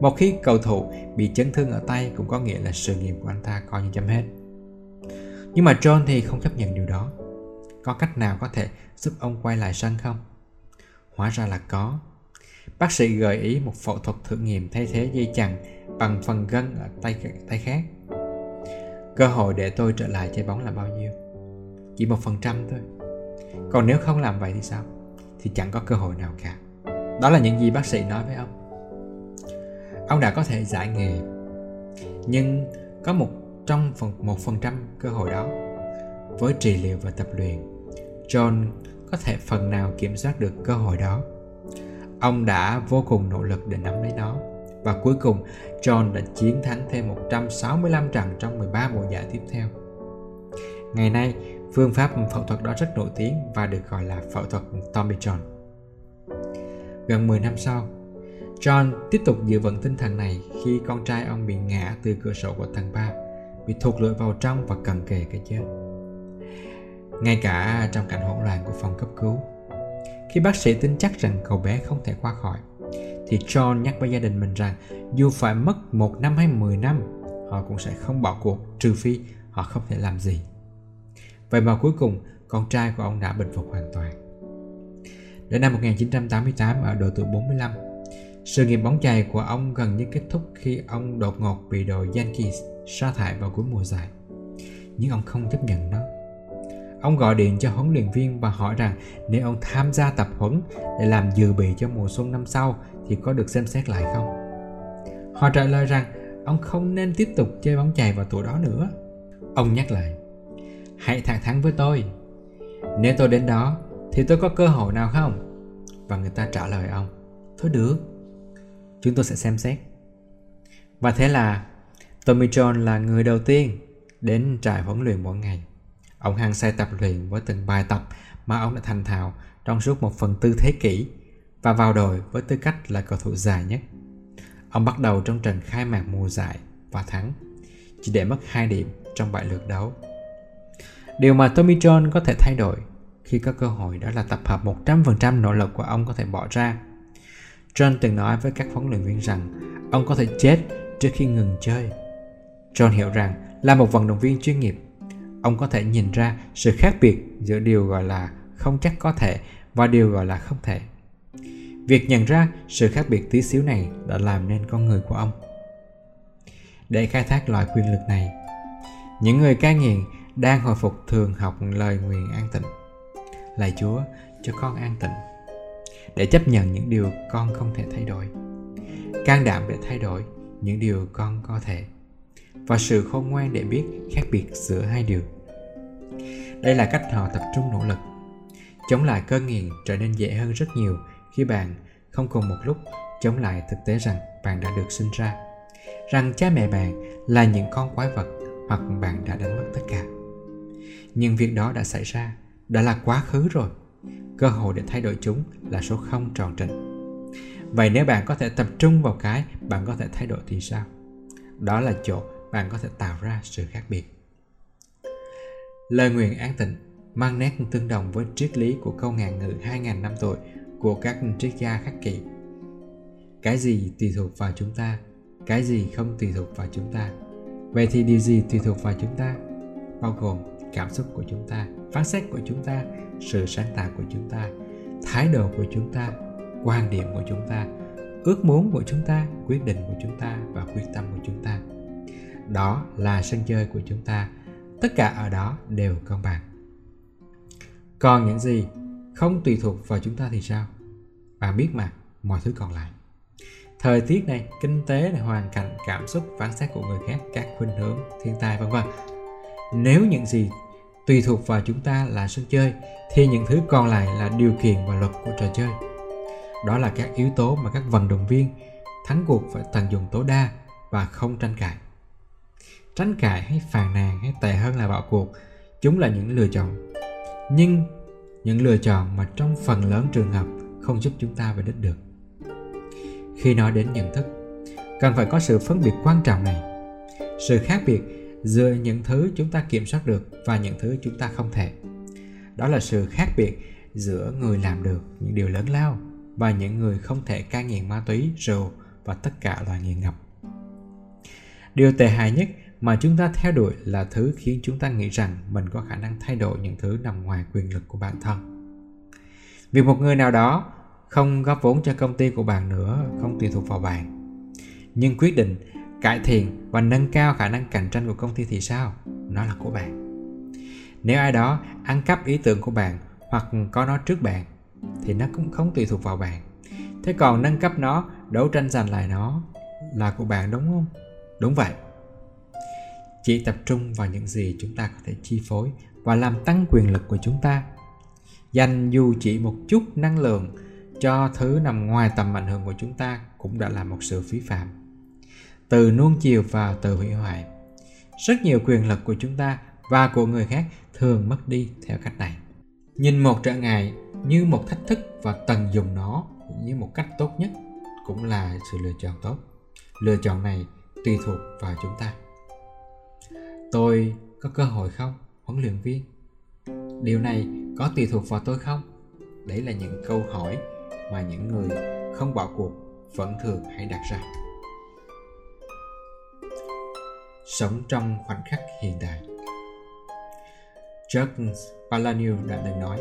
Một khi cầu thủ bị chấn thương ở tay cũng có nghĩa là sự nghiệp của anh ta coi như chấm hết. Nhưng mà John thì không chấp nhận điều đó. Có cách nào có thể giúp ông quay lại sân không? Hóa ra là có. Bác sĩ gợi ý một phẫu thuật thử nghiệm thay thế dây chằng bằng phần gân ở tay tay khác. Cơ hội để tôi trở lại chơi bóng là bao nhiêu? Chỉ một phần trăm thôi còn nếu không làm vậy thì sao thì chẳng có cơ hội nào cả đó là những gì bác sĩ nói với ông ông đã có thể giải nghề nhưng có một trong phần một phần trăm cơ hội đó với trị liệu và tập luyện John có thể phần nào kiểm soát được cơ hội đó ông đã vô cùng nỗ lực để nắm lấy nó và cuối cùng John đã chiến thắng thêm 165 trận trong 13 mùa giải tiếp theo. Ngày nay, phương pháp phẫu thuật đó rất nổi tiếng và được gọi là phẫu thuật Tommy John. Gần 10 năm sau, John tiếp tục giữ vững tinh thần này khi con trai ông bị ngã từ cửa sổ của tầng 3, bị thụt lưỡi vào trong và cần kề cái chết. Ngay cả trong cảnh hỗn loạn của phòng cấp cứu, khi bác sĩ tin chắc rằng cậu bé không thể qua khỏi, thì John nhắc với gia đình mình rằng dù phải mất một năm hay 10 năm, họ cũng sẽ không bỏ cuộc trừ phi họ không thể làm gì. Vậy mà cuối cùng, con trai của ông đã bình phục hoàn toàn. Đến năm 1988 ở độ tuổi 45, sự nghiệp bóng chày của ông gần như kết thúc khi ông đột ngột bị đội Yankees sa thải vào cuối mùa giải. Nhưng ông không chấp nhận nó. Ông gọi điện cho huấn luyện viên và hỏi rằng nếu ông tham gia tập huấn để làm dự bị cho mùa xuân năm sau thì có được xem xét lại không? Họ trả lời rằng ông không nên tiếp tục chơi bóng chày vào tuổi đó nữa. Ông nhắc lại, hãy thẳng thắn với tôi. Nếu tôi đến đó thì tôi có cơ hội nào không? Và người ta trả lời ông, thôi được, chúng tôi sẽ xem xét. Và thế là Tommy John là người đầu tiên đến trại huấn luyện mỗi ngày. Ông hăng say tập luyện với từng bài tập mà ông đã thành thạo trong suốt một phần tư thế kỷ và vào đội với tư cách là cầu thủ dài nhất. Ông bắt đầu trong trận khai mạc mùa giải và thắng, chỉ để mất 2 điểm trong bảy lượt đấu. Điều mà Tommy John có thể thay đổi khi có cơ hội đó là tập hợp 100% nỗ lực của ông có thể bỏ ra. John từng nói với các huấn luyện viên rằng ông có thể chết trước khi ngừng chơi. John hiểu rằng là một vận động viên chuyên nghiệp, ông có thể nhìn ra sự khác biệt giữa điều gọi là không chắc có thể và điều gọi là không thể. Việc nhận ra sự khác biệt tí xíu này đã làm nên con người của ông. Để khai thác loại quyền lực này, những người cai nghiện đang hồi phục thường học lời nguyện an tịnh. Lạy Chúa, cho con an tịnh. Để chấp nhận những điều con không thể thay đổi. Can đảm để thay đổi những điều con có thể. Và sự khôn ngoan để biết khác biệt giữa hai điều. Đây là cách họ tập trung nỗ lực. Chống lại cơn nghiện trở nên dễ hơn rất nhiều khi bạn không cùng một lúc chống lại thực tế rằng bạn đã được sinh ra rằng cha mẹ bạn là những con quái vật hoặc bạn đã đánh mất tất cả nhưng việc đó đã xảy ra, đã là quá khứ rồi cơ hội để thay đổi chúng là số không tròn trịnh vậy nếu bạn có thể tập trung vào cái bạn có thể thay đổi thì sao đó là chỗ bạn có thể tạo ra sự khác biệt lời nguyện an tịnh mang nét tương đồng với triết lý của câu ngàn ngữ 2.000 năm tuổi của các triết gia khắc kỷ. Cái gì tùy thuộc vào chúng ta, cái gì không tùy thuộc vào chúng ta. Vậy thì điều gì tùy thuộc vào chúng ta? Bao gồm cảm xúc của chúng ta, phán xét của chúng ta, sự sáng tạo của chúng ta, thái độ của chúng ta, quan điểm của chúng ta, ước muốn của chúng ta, quyết định của chúng ta và quyết tâm của chúng ta. Đó là sân chơi của chúng ta. Tất cả ở đó đều công bằng. Còn những gì không tùy thuộc vào chúng ta thì sao bạn biết mà mọi thứ còn lại thời tiết này kinh tế này hoàn cảnh cảm xúc phán xét của người khác các khuynh hướng thiên tai vân vân nếu những gì tùy thuộc vào chúng ta là sân chơi, thì những thứ còn lại là điều kiện và luật của trò chơi. Đó là các yếu tố mà các vận động viên thắng cuộc phải tận dụng tối đa và không tranh cãi. Tranh cãi hay phàn nàn hay tệ hơn là bạo cuộc, chúng là những lựa chọn. Nhưng những lựa chọn mà trong phần lớn trường hợp không giúp chúng ta về đích được. Khi nói đến nhận thức, cần phải có sự phân biệt quan trọng này. Sự khác biệt giữa những thứ chúng ta kiểm soát được và những thứ chúng ta không thể. Đó là sự khác biệt giữa người làm được những điều lớn lao và những người không thể cai nghiện ma túy, rượu và tất cả loại nghiện ngập. Điều tệ hại nhất mà chúng ta theo đuổi là thứ khiến chúng ta nghĩ rằng mình có khả năng thay đổi những thứ nằm ngoài quyền lực của bản thân. Việc một người nào đó không góp vốn cho công ty của bạn nữa, không tùy thuộc vào bạn, nhưng quyết định cải thiện và nâng cao khả năng cạnh tranh của công ty thì sao? Nó là của bạn. Nếu ai đó ăn cắp ý tưởng của bạn hoặc có nó trước bạn, thì nó cũng không tùy thuộc vào bạn. Thế còn nâng cấp nó, đấu tranh giành lại nó là của bạn đúng không? Đúng vậy. Chỉ tập trung vào những gì chúng ta có thể chi phối và làm tăng quyền lực của chúng ta. Dành dù chỉ một chút năng lượng cho thứ nằm ngoài tầm ảnh hưởng của chúng ta cũng đã là một sự phí phạm từ nuông chiều và từ hủy hoại. Rất nhiều quyền lực của chúng ta và của người khác thường mất đi theo cách này. Nhìn một trở ngại như một thách thức và tận dụng nó như một cách tốt nhất cũng là sự lựa chọn tốt. Lựa chọn này tùy thuộc vào chúng ta. Tôi có cơ hội không? Huấn luyện viên. Điều này có tùy thuộc vào tôi không? Đấy là những câu hỏi mà những người không bỏ cuộc vẫn thường hay đặt ra sống trong khoảnh khắc hiện tại George Palaniu đã từng nói,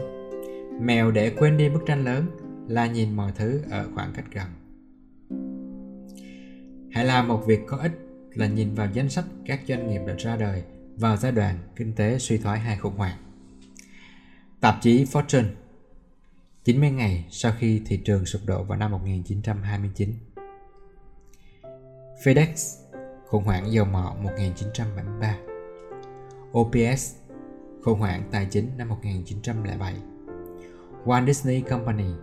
mèo để quên đi bức tranh lớn là nhìn mọi thứ ở khoảng cách gần. Hãy làm một việc có ích là nhìn vào danh sách các doanh nghiệp đã ra đời vào giai đoạn kinh tế suy thoái hay khủng hoảng. Tạp chí Fortune 90 ngày sau khi thị trường sụp đổ vào năm 1929 FedEx khủng hoảng dầu mỏ 1973 OPS khủng hoảng tài chính năm 1907 Walt Disney Company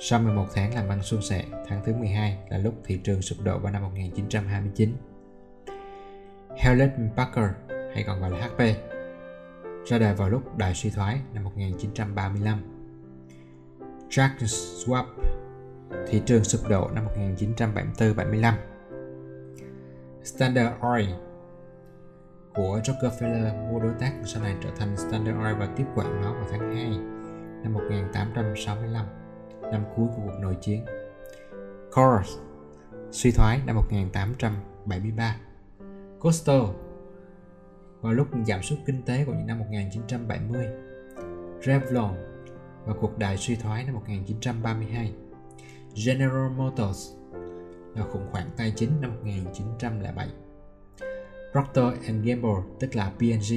sau 11 tháng làm ăn suôn sẻ, tháng thứ 12 là lúc thị trường sụp đổ vào năm 1929. Hewlett Packard hay còn gọi là HP ra đời vào lúc đại suy thoái năm 1935. Jack Schwab thị trường sụp đổ năm 1974-75. Standard Oil của Rockefeller mua đối tác sau này trở thành Standard Oil và tiếp quản nó vào tháng 2 năm 1865 năm cuối của cuộc nội chiến. Coors suy thoái năm 1873. Coastal, vào lúc giảm sút kinh tế của những năm 1970. Revlon, vào cuộc đại suy thoái năm 1932. General Motors là khủng hoảng tài chính năm 1907. Procter Gamble tức là P&G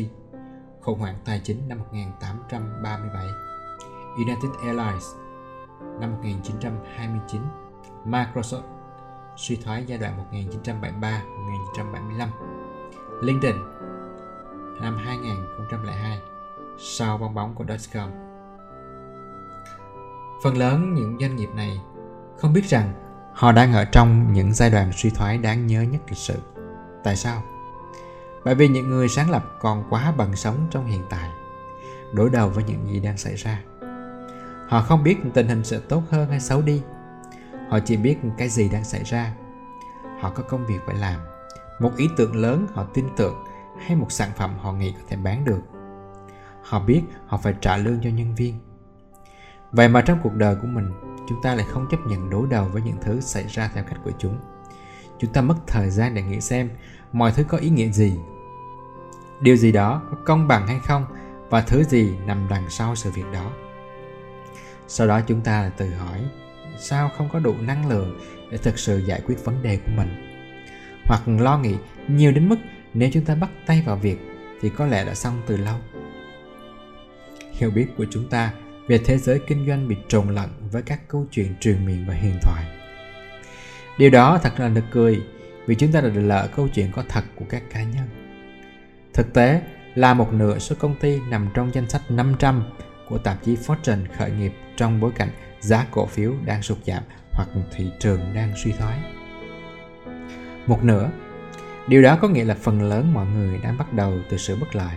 khủng hoảng tài chính năm 1837. United Airlines năm 1929, Microsoft suy thoái giai đoạn 1973-1975, LinkedIn năm 2002 sau bong bóng của Dotcom. Phần lớn những doanh nghiệp này không biết rằng họ đang ở trong những giai đoạn suy thoái đáng nhớ nhất lịch sử. Tại sao? Bởi vì những người sáng lập còn quá bận sống trong hiện tại, đối đầu với những gì đang xảy ra Họ không biết tình hình sẽ tốt hơn hay xấu đi. Họ chỉ biết cái gì đang xảy ra. Họ có công việc phải làm, một ý tưởng lớn họ tin tưởng hay một sản phẩm họ nghĩ có thể bán được. Họ biết họ phải trả lương cho nhân viên. Vậy mà trong cuộc đời của mình, chúng ta lại không chấp nhận đối đầu với những thứ xảy ra theo cách của chúng. Chúng ta mất thời gian để nghĩ xem mọi thứ có ý nghĩa gì. Điều gì đó có công bằng hay không và thứ gì nằm đằng sau sự việc đó sau đó chúng ta tự hỏi, sao không có đủ năng lượng để thực sự giải quyết vấn đề của mình hoặc lo nghĩ nhiều đến mức nếu chúng ta bắt tay vào việc thì có lẽ đã xong từ lâu hiểu biết của chúng ta về thế giới kinh doanh bị trộn lẫn với các câu chuyện truyền miệng và huyền thoại điều đó thật là nực cười vì chúng ta đã lỡ câu chuyện có thật của các cá nhân thực tế là một nửa số công ty nằm trong danh sách 500 của tạp chí Fortune khởi nghiệp trong bối cảnh giá cổ phiếu đang sụt giảm hoặc thị trường đang suy thoái. Một nửa, điều đó có nghĩa là phần lớn mọi người đang bắt đầu từ sự bất lợi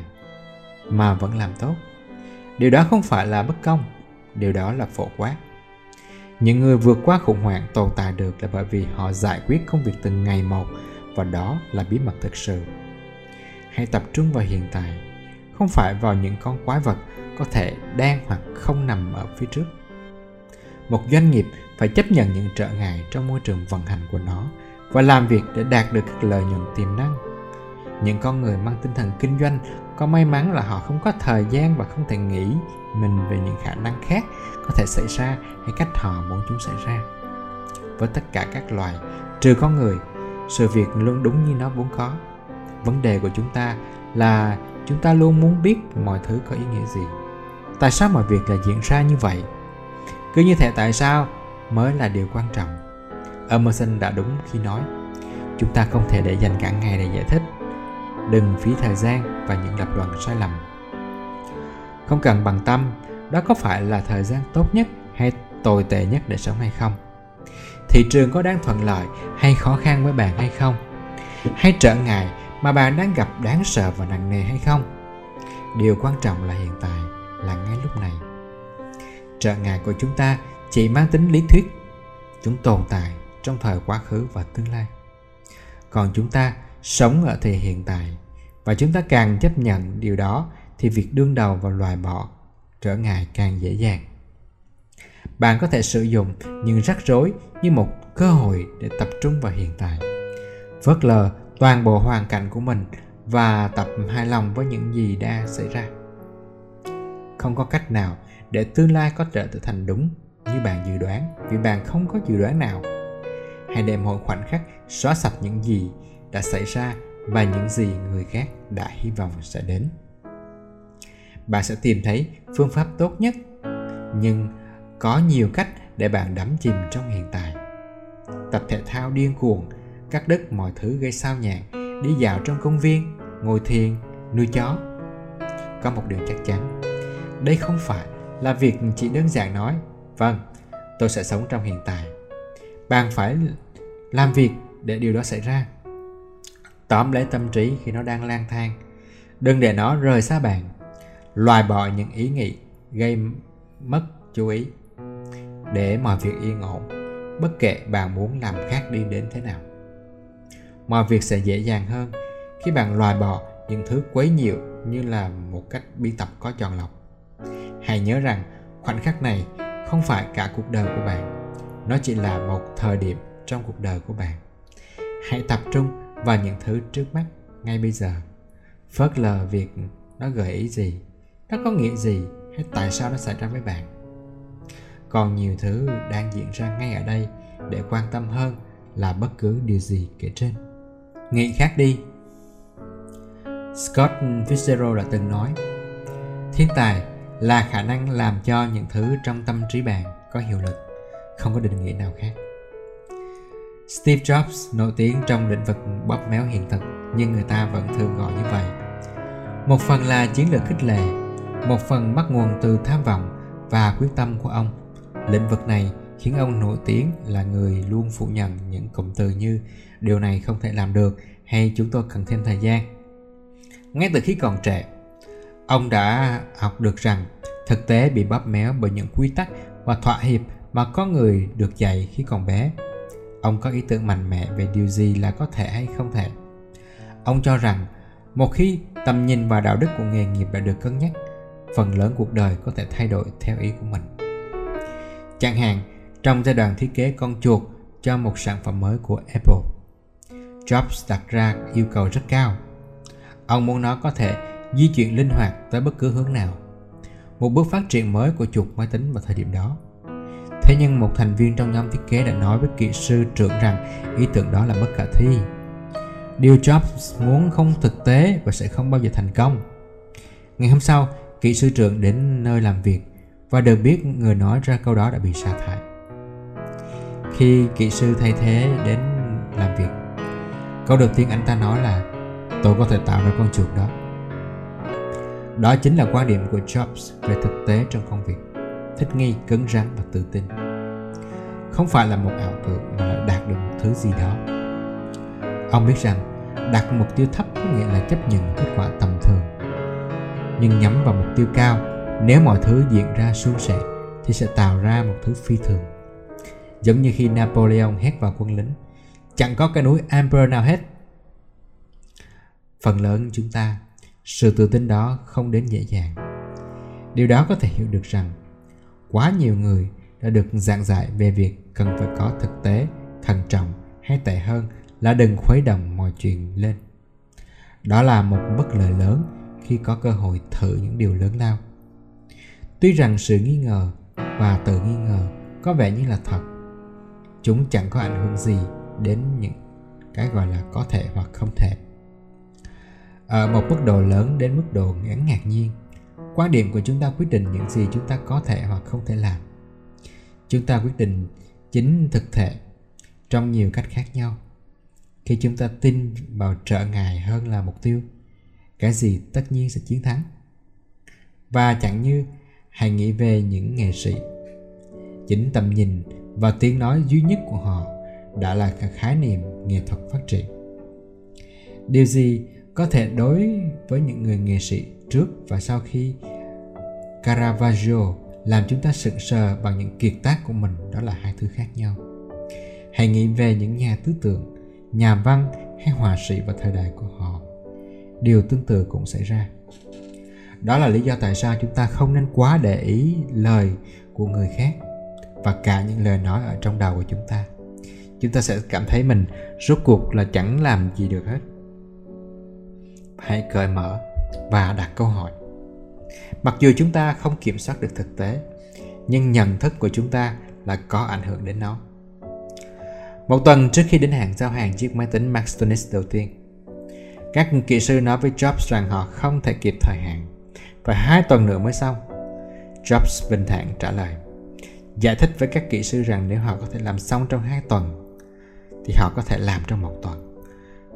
mà vẫn làm tốt. Điều đó không phải là bất công, điều đó là phổ quát. Những người vượt qua khủng hoảng tồn tại được là bởi vì họ giải quyết công việc từng ngày một và đó là bí mật thực sự. Hãy tập trung vào hiện tại, không phải vào những con quái vật có thể đang hoặc không nằm ở phía trước một doanh nghiệp phải chấp nhận những trở ngại trong môi trường vận hành của nó và làm việc để đạt được các lợi nhuận tiềm năng những con người mang tinh thần kinh doanh có may mắn là họ không có thời gian và không thể nghĩ mình về những khả năng khác có thể xảy ra hay cách họ muốn chúng xảy ra. Với tất cả các loài, trừ con người, sự việc luôn đúng như nó vốn có. Vấn đề của chúng ta là chúng ta luôn muốn biết mọi thứ có ý nghĩa gì. Tại sao mọi việc lại diễn ra như vậy? Cứ như thể tại sao mới là điều quan trọng. Emerson đã đúng khi nói, chúng ta không thể để dành cả ngày để giải thích đừng phí thời gian và những lập luận sai lầm. Không cần bằng tâm, đó có phải là thời gian tốt nhất hay tồi tệ nhất để sống hay không? Thị trường có đang thuận lợi hay khó khăn với bạn hay không? Hay trở ngại mà bạn đang gặp đáng sợ và nặng nề hay không? Điều quan trọng là hiện tại, là ngay lúc này. Trở ngại của chúng ta chỉ mang tính lý thuyết. Chúng tồn tại trong thời quá khứ và tương lai. Còn chúng ta sống ở thời hiện tại. Và chúng ta càng chấp nhận điều đó, thì việc đương đầu và loại bỏ trở ngại càng dễ dàng. Bạn có thể sử dụng những rắc rối như một cơ hội để tập trung vào hiện tại, phớt lờ toàn bộ hoàn cảnh của mình và tập hài lòng với những gì đã xảy ra. Không có cách nào để tương lai có trở thành đúng như bạn dự đoán, vì bạn không có dự đoán nào. Hãy để mỗi khoảnh khắc xóa sạch những gì đã xảy ra và những gì người khác đã hy vọng sẽ đến. Bạn sẽ tìm thấy phương pháp tốt nhất, nhưng có nhiều cách để bạn đắm chìm trong hiện tại. Tập thể thao điên cuồng, cắt đứt mọi thứ gây sao nhãn đi dạo trong công viên, ngồi thiền, nuôi chó. Có một điều chắc chắn, đây không phải là việc chỉ đơn giản nói vâng tôi sẽ sống trong hiện tại. Bạn phải làm việc để điều đó xảy ra tóm lấy tâm trí khi nó đang lang thang. Đừng để nó rời xa bạn. Loại bỏ những ý nghĩ gây mất chú ý. Để mọi việc yên ổn, bất kể bạn muốn làm khác đi đến thế nào. Mọi việc sẽ dễ dàng hơn khi bạn loại bỏ những thứ quấy nhiễu như là một cách biên tập có chọn lọc. Hãy nhớ rằng khoảnh khắc này không phải cả cuộc đời của bạn. Nó chỉ là một thời điểm trong cuộc đời của bạn. Hãy tập trung và những thứ trước mắt ngay bây giờ. Phớt lờ việc nó gợi ý gì, nó có nghĩa gì, hay tại sao nó xảy ra với bạn? Còn nhiều thứ đang diễn ra ngay ở đây để quan tâm hơn là bất cứ điều gì kể trên. Nghĩ khác đi. Scott Fitzgerald đã từng nói, thiên tài là khả năng làm cho những thứ trong tâm trí bạn có hiệu lực, không có định nghĩa nào khác. Steve Jobs nổi tiếng trong lĩnh vực bóp méo hiện thực, nhưng người ta vẫn thường gọi như vậy. Một phần là chiến lược khích lệ, một phần bắt nguồn từ tham vọng và quyết tâm của ông. Lĩnh vực này khiến ông nổi tiếng là người luôn phủ nhận những cụm từ như điều này không thể làm được hay chúng tôi cần thêm thời gian ngay từ khi còn trẻ, ông đã học được rằng thực tế bị bóp méo bởi những quy tắc và thỏa hiệp mà có người được dạy khi còn bé ông có ý tưởng mạnh mẽ về điều gì là có thể hay không thể? Ông cho rằng, một khi tầm nhìn và đạo đức của nghề nghiệp đã được cân nhắc, phần lớn cuộc đời có thể thay đổi theo ý của mình. Chẳng hạn, trong giai đoạn thiết kế con chuột cho một sản phẩm mới của apple, jobs đặt ra yêu cầu rất cao. Ông muốn nó có thể di chuyển linh hoạt tới bất cứ hướng nào. Một bước phát triển mới của chuột máy tính vào thời điểm đó. Thế nhưng một thành viên trong nhóm thiết kế đã nói với kỹ sư trưởng rằng ý tưởng đó là bất khả thi. Điều Jobs muốn không thực tế và sẽ không bao giờ thành công. Ngày hôm sau, kỹ sư trưởng đến nơi làm việc và được biết người nói ra câu đó đã bị sa thải. Khi kỹ sư thay thế đến làm việc, câu đầu tiên anh ta nói là tôi có thể tạo ra con chuột đó. Đó chính là quan điểm của Jobs về thực tế trong công việc thích nghi, cứng rắn và tự tin. Không phải là một ảo tưởng mà là đạt được một thứ gì đó. Ông biết rằng, đặt mục tiêu thấp có nghĩa là chấp nhận kết quả tầm thường. Nhưng nhắm vào mục tiêu cao, nếu mọi thứ diễn ra suôn sẻ, thì sẽ tạo ra một thứ phi thường. Giống như khi napoleon hét vào quân lính, chẳng có cái núi amber nào hết. Phần lớn chúng ta, sự tự tin đó không đến dễ dàng. Điều đó có thể hiểu được rằng quá nhiều người đã được giảng giải về việc cần phải có thực tế, thận trọng hay tệ hơn là đừng khuấy động mọi chuyện lên. Đó là một bất lợi lớn khi có cơ hội thử những điều lớn lao. Tuy rằng sự nghi ngờ và tự nghi ngờ có vẻ như là thật, chúng chẳng có ảnh hưởng gì đến những cái gọi là có thể hoặc không thể. Ở một mức độ lớn đến mức độ ngắn ngạc nhiên quan điểm của chúng ta quyết định những gì chúng ta có thể hoặc không thể làm. Chúng ta quyết định chính thực thể trong nhiều cách khác nhau. Khi chúng ta tin vào trở ngại hơn là mục tiêu, cái gì tất nhiên sẽ chiến thắng. Và chẳng như hãy nghĩ về những nghệ sĩ. Chính tầm nhìn và tiếng nói duy nhất của họ đã là khái niệm nghệ thuật phát triển. Điều gì có thể đối với những người nghệ sĩ? Trước và sau khi Caravaggio làm chúng ta sững sờ bằng những kiệt tác của mình, đó là hai thứ khác nhau. Hãy nghĩ về những nhà tư tưởng, nhà văn hay họa sĩ vào thời đại của họ. Điều tương tự cũng xảy ra. Đó là lý do tại sao chúng ta không nên quá để ý lời của người khác và cả những lời nói ở trong đầu của chúng ta. Chúng ta sẽ cảm thấy mình rốt cuộc là chẳng làm gì được hết. Hãy cởi mở và đặt câu hỏi. Mặc dù chúng ta không kiểm soát được thực tế, nhưng nhận thức của chúng ta là có ảnh hưởng đến nó. Một tuần trước khi đến hạn giao hàng chiếc máy tính Maxtonix đầu tiên, các kỹ sư nói với Jobs rằng họ không thể kịp thời hạn, và hai tuần nữa mới xong, Jobs bình thản trả lời, giải thích với các kỹ sư rằng nếu họ có thể làm xong trong hai tuần, thì họ có thể làm trong một tuần.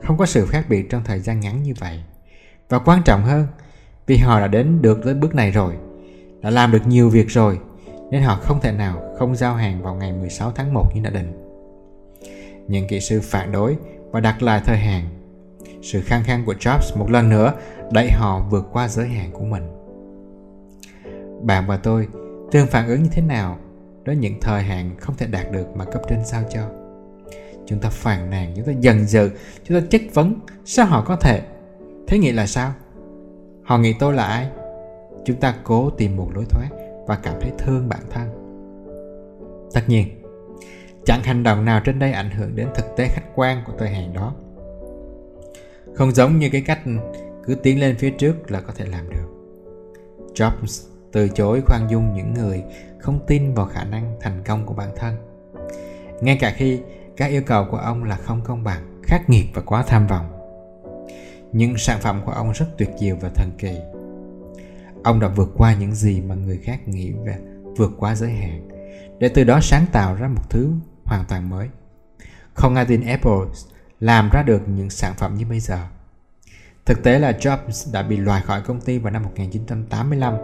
Không có sự khác biệt trong thời gian ngắn như vậy và quan trọng hơn vì họ đã đến được tới bước này rồi đã làm được nhiều việc rồi nên họ không thể nào không giao hàng vào ngày 16 tháng 1 như đã định. Những kỹ sư phản đối và đặt lại thời hạn. Sự khăng khăng của Jobs một lần nữa đẩy họ vượt qua giới hạn của mình. Bạn và tôi thường phản ứng như thế nào đối những thời hạn không thể đạt được mà cấp trên sao cho? Chúng ta phàn nàn, chúng ta dần dừ, chúng ta chất vấn sao họ có thể Thế nghĩ là sao? Họ nghĩ tôi là ai? Chúng ta cố tìm một lối thoát và cảm thấy thương bản thân. Tất nhiên, chẳng hành động nào trên đây ảnh hưởng đến thực tế khách quan của thời hạn đó. Không giống như cái cách cứ tiến lên phía trước là có thể làm được. Jobs từ chối khoan dung những người không tin vào khả năng thành công của bản thân. Ngay cả khi các yêu cầu của ông là không công bằng, khắc nghiệt và quá tham vọng nhưng sản phẩm của ông rất tuyệt diệu và thần kỳ. Ông đã vượt qua những gì mà người khác nghĩ và vượt qua giới hạn, để từ đó sáng tạo ra một thứ hoàn toàn mới. Không ai tin apple làm ra được những sản phẩm như bây giờ. Thực tế là Jobs đã bị loại khỏi công ty vào năm 1985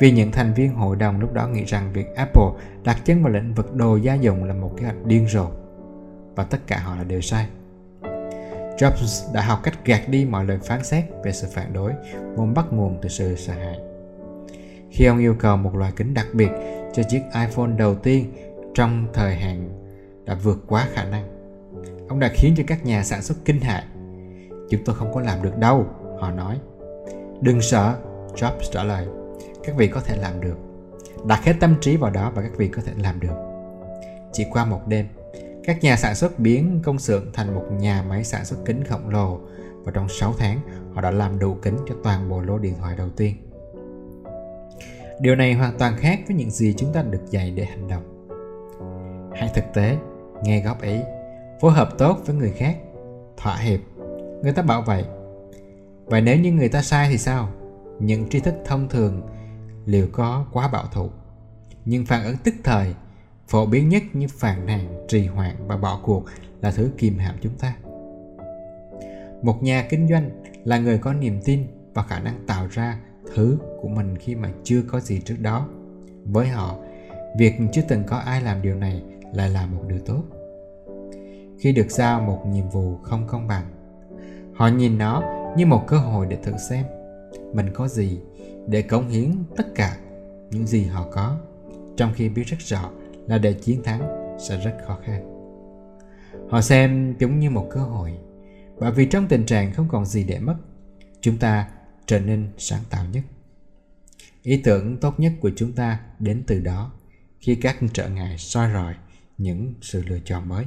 vì những thành viên hội đồng lúc đó nghĩ rằng việc Apple đặt chân vào lĩnh vực đồ gia dụng là một kế hoạch điên rồ. Và tất cả họ là đều sai. Jobs đã học cách gạt đi mọi lời phán xét về sự phản đối vốn bắt nguồn từ sự sợ hãi. Khi ông yêu cầu một loại kính đặc biệt cho chiếc iPhone đầu tiên trong thời hạn đã vượt quá khả năng, ông đã khiến cho các nhà sản xuất kinh hại. Chúng tôi không có làm được đâu, họ nói. Đừng sợ, Jobs trả lời. Các vị có thể làm được. Đặt hết tâm trí vào đó và các vị có thể làm được. Chỉ qua một đêm, các nhà sản xuất biến công xưởng thành một nhà máy sản xuất kính khổng lồ và trong 6 tháng họ đã làm đủ kính cho toàn bộ lô điện thoại đầu tiên. Điều này hoàn toàn khác với những gì chúng ta được dạy để hành động. Hãy thực tế, nghe góp ý, phối hợp tốt với người khác, thỏa hiệp. Người ta bảo vậy. Vậy nếu như người ta sai thì sao? Những tri thức thông thường liệu có quá bảo thủ? Nhưng phản ứng tức thời phổ biến nhất như phàn nàn, trì hoãn và bỏ cuộc là thứ kìm hãm chúng ta. Một nhà kinh doanh là người có niềm tin và khả năng tạo ra thứ của mình khi mà chưa có gì trước đó. Với họ, việc chưa từng có ai làm điều này lại là một điều tốt. Khi được giao một nhiệm vụ không công bằng, họ nhìn nó như một cơ hội để thử xem mình có gì để cống hiến tất cả những gì họ có, trong khi biết rất rõ là để chiến thắng sẽ rất khó khăn. Họ xem chúng như một cơ hội, bởi vì trong tình trạng không còn gì để mất, chúng ta trở nên sáng tạo nhất. Ý tưởng tốt nhất của chúng ta đến từ đó khi các trở ngại soi rọi những sự lựa chọn mới.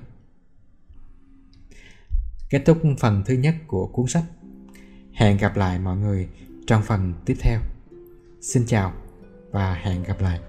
Kết thúc phần thứ nhất của cuốn sách. Hẹn gặp lại mọi người trong phần tiếp theo. Xin chào và hẹn gặp lại.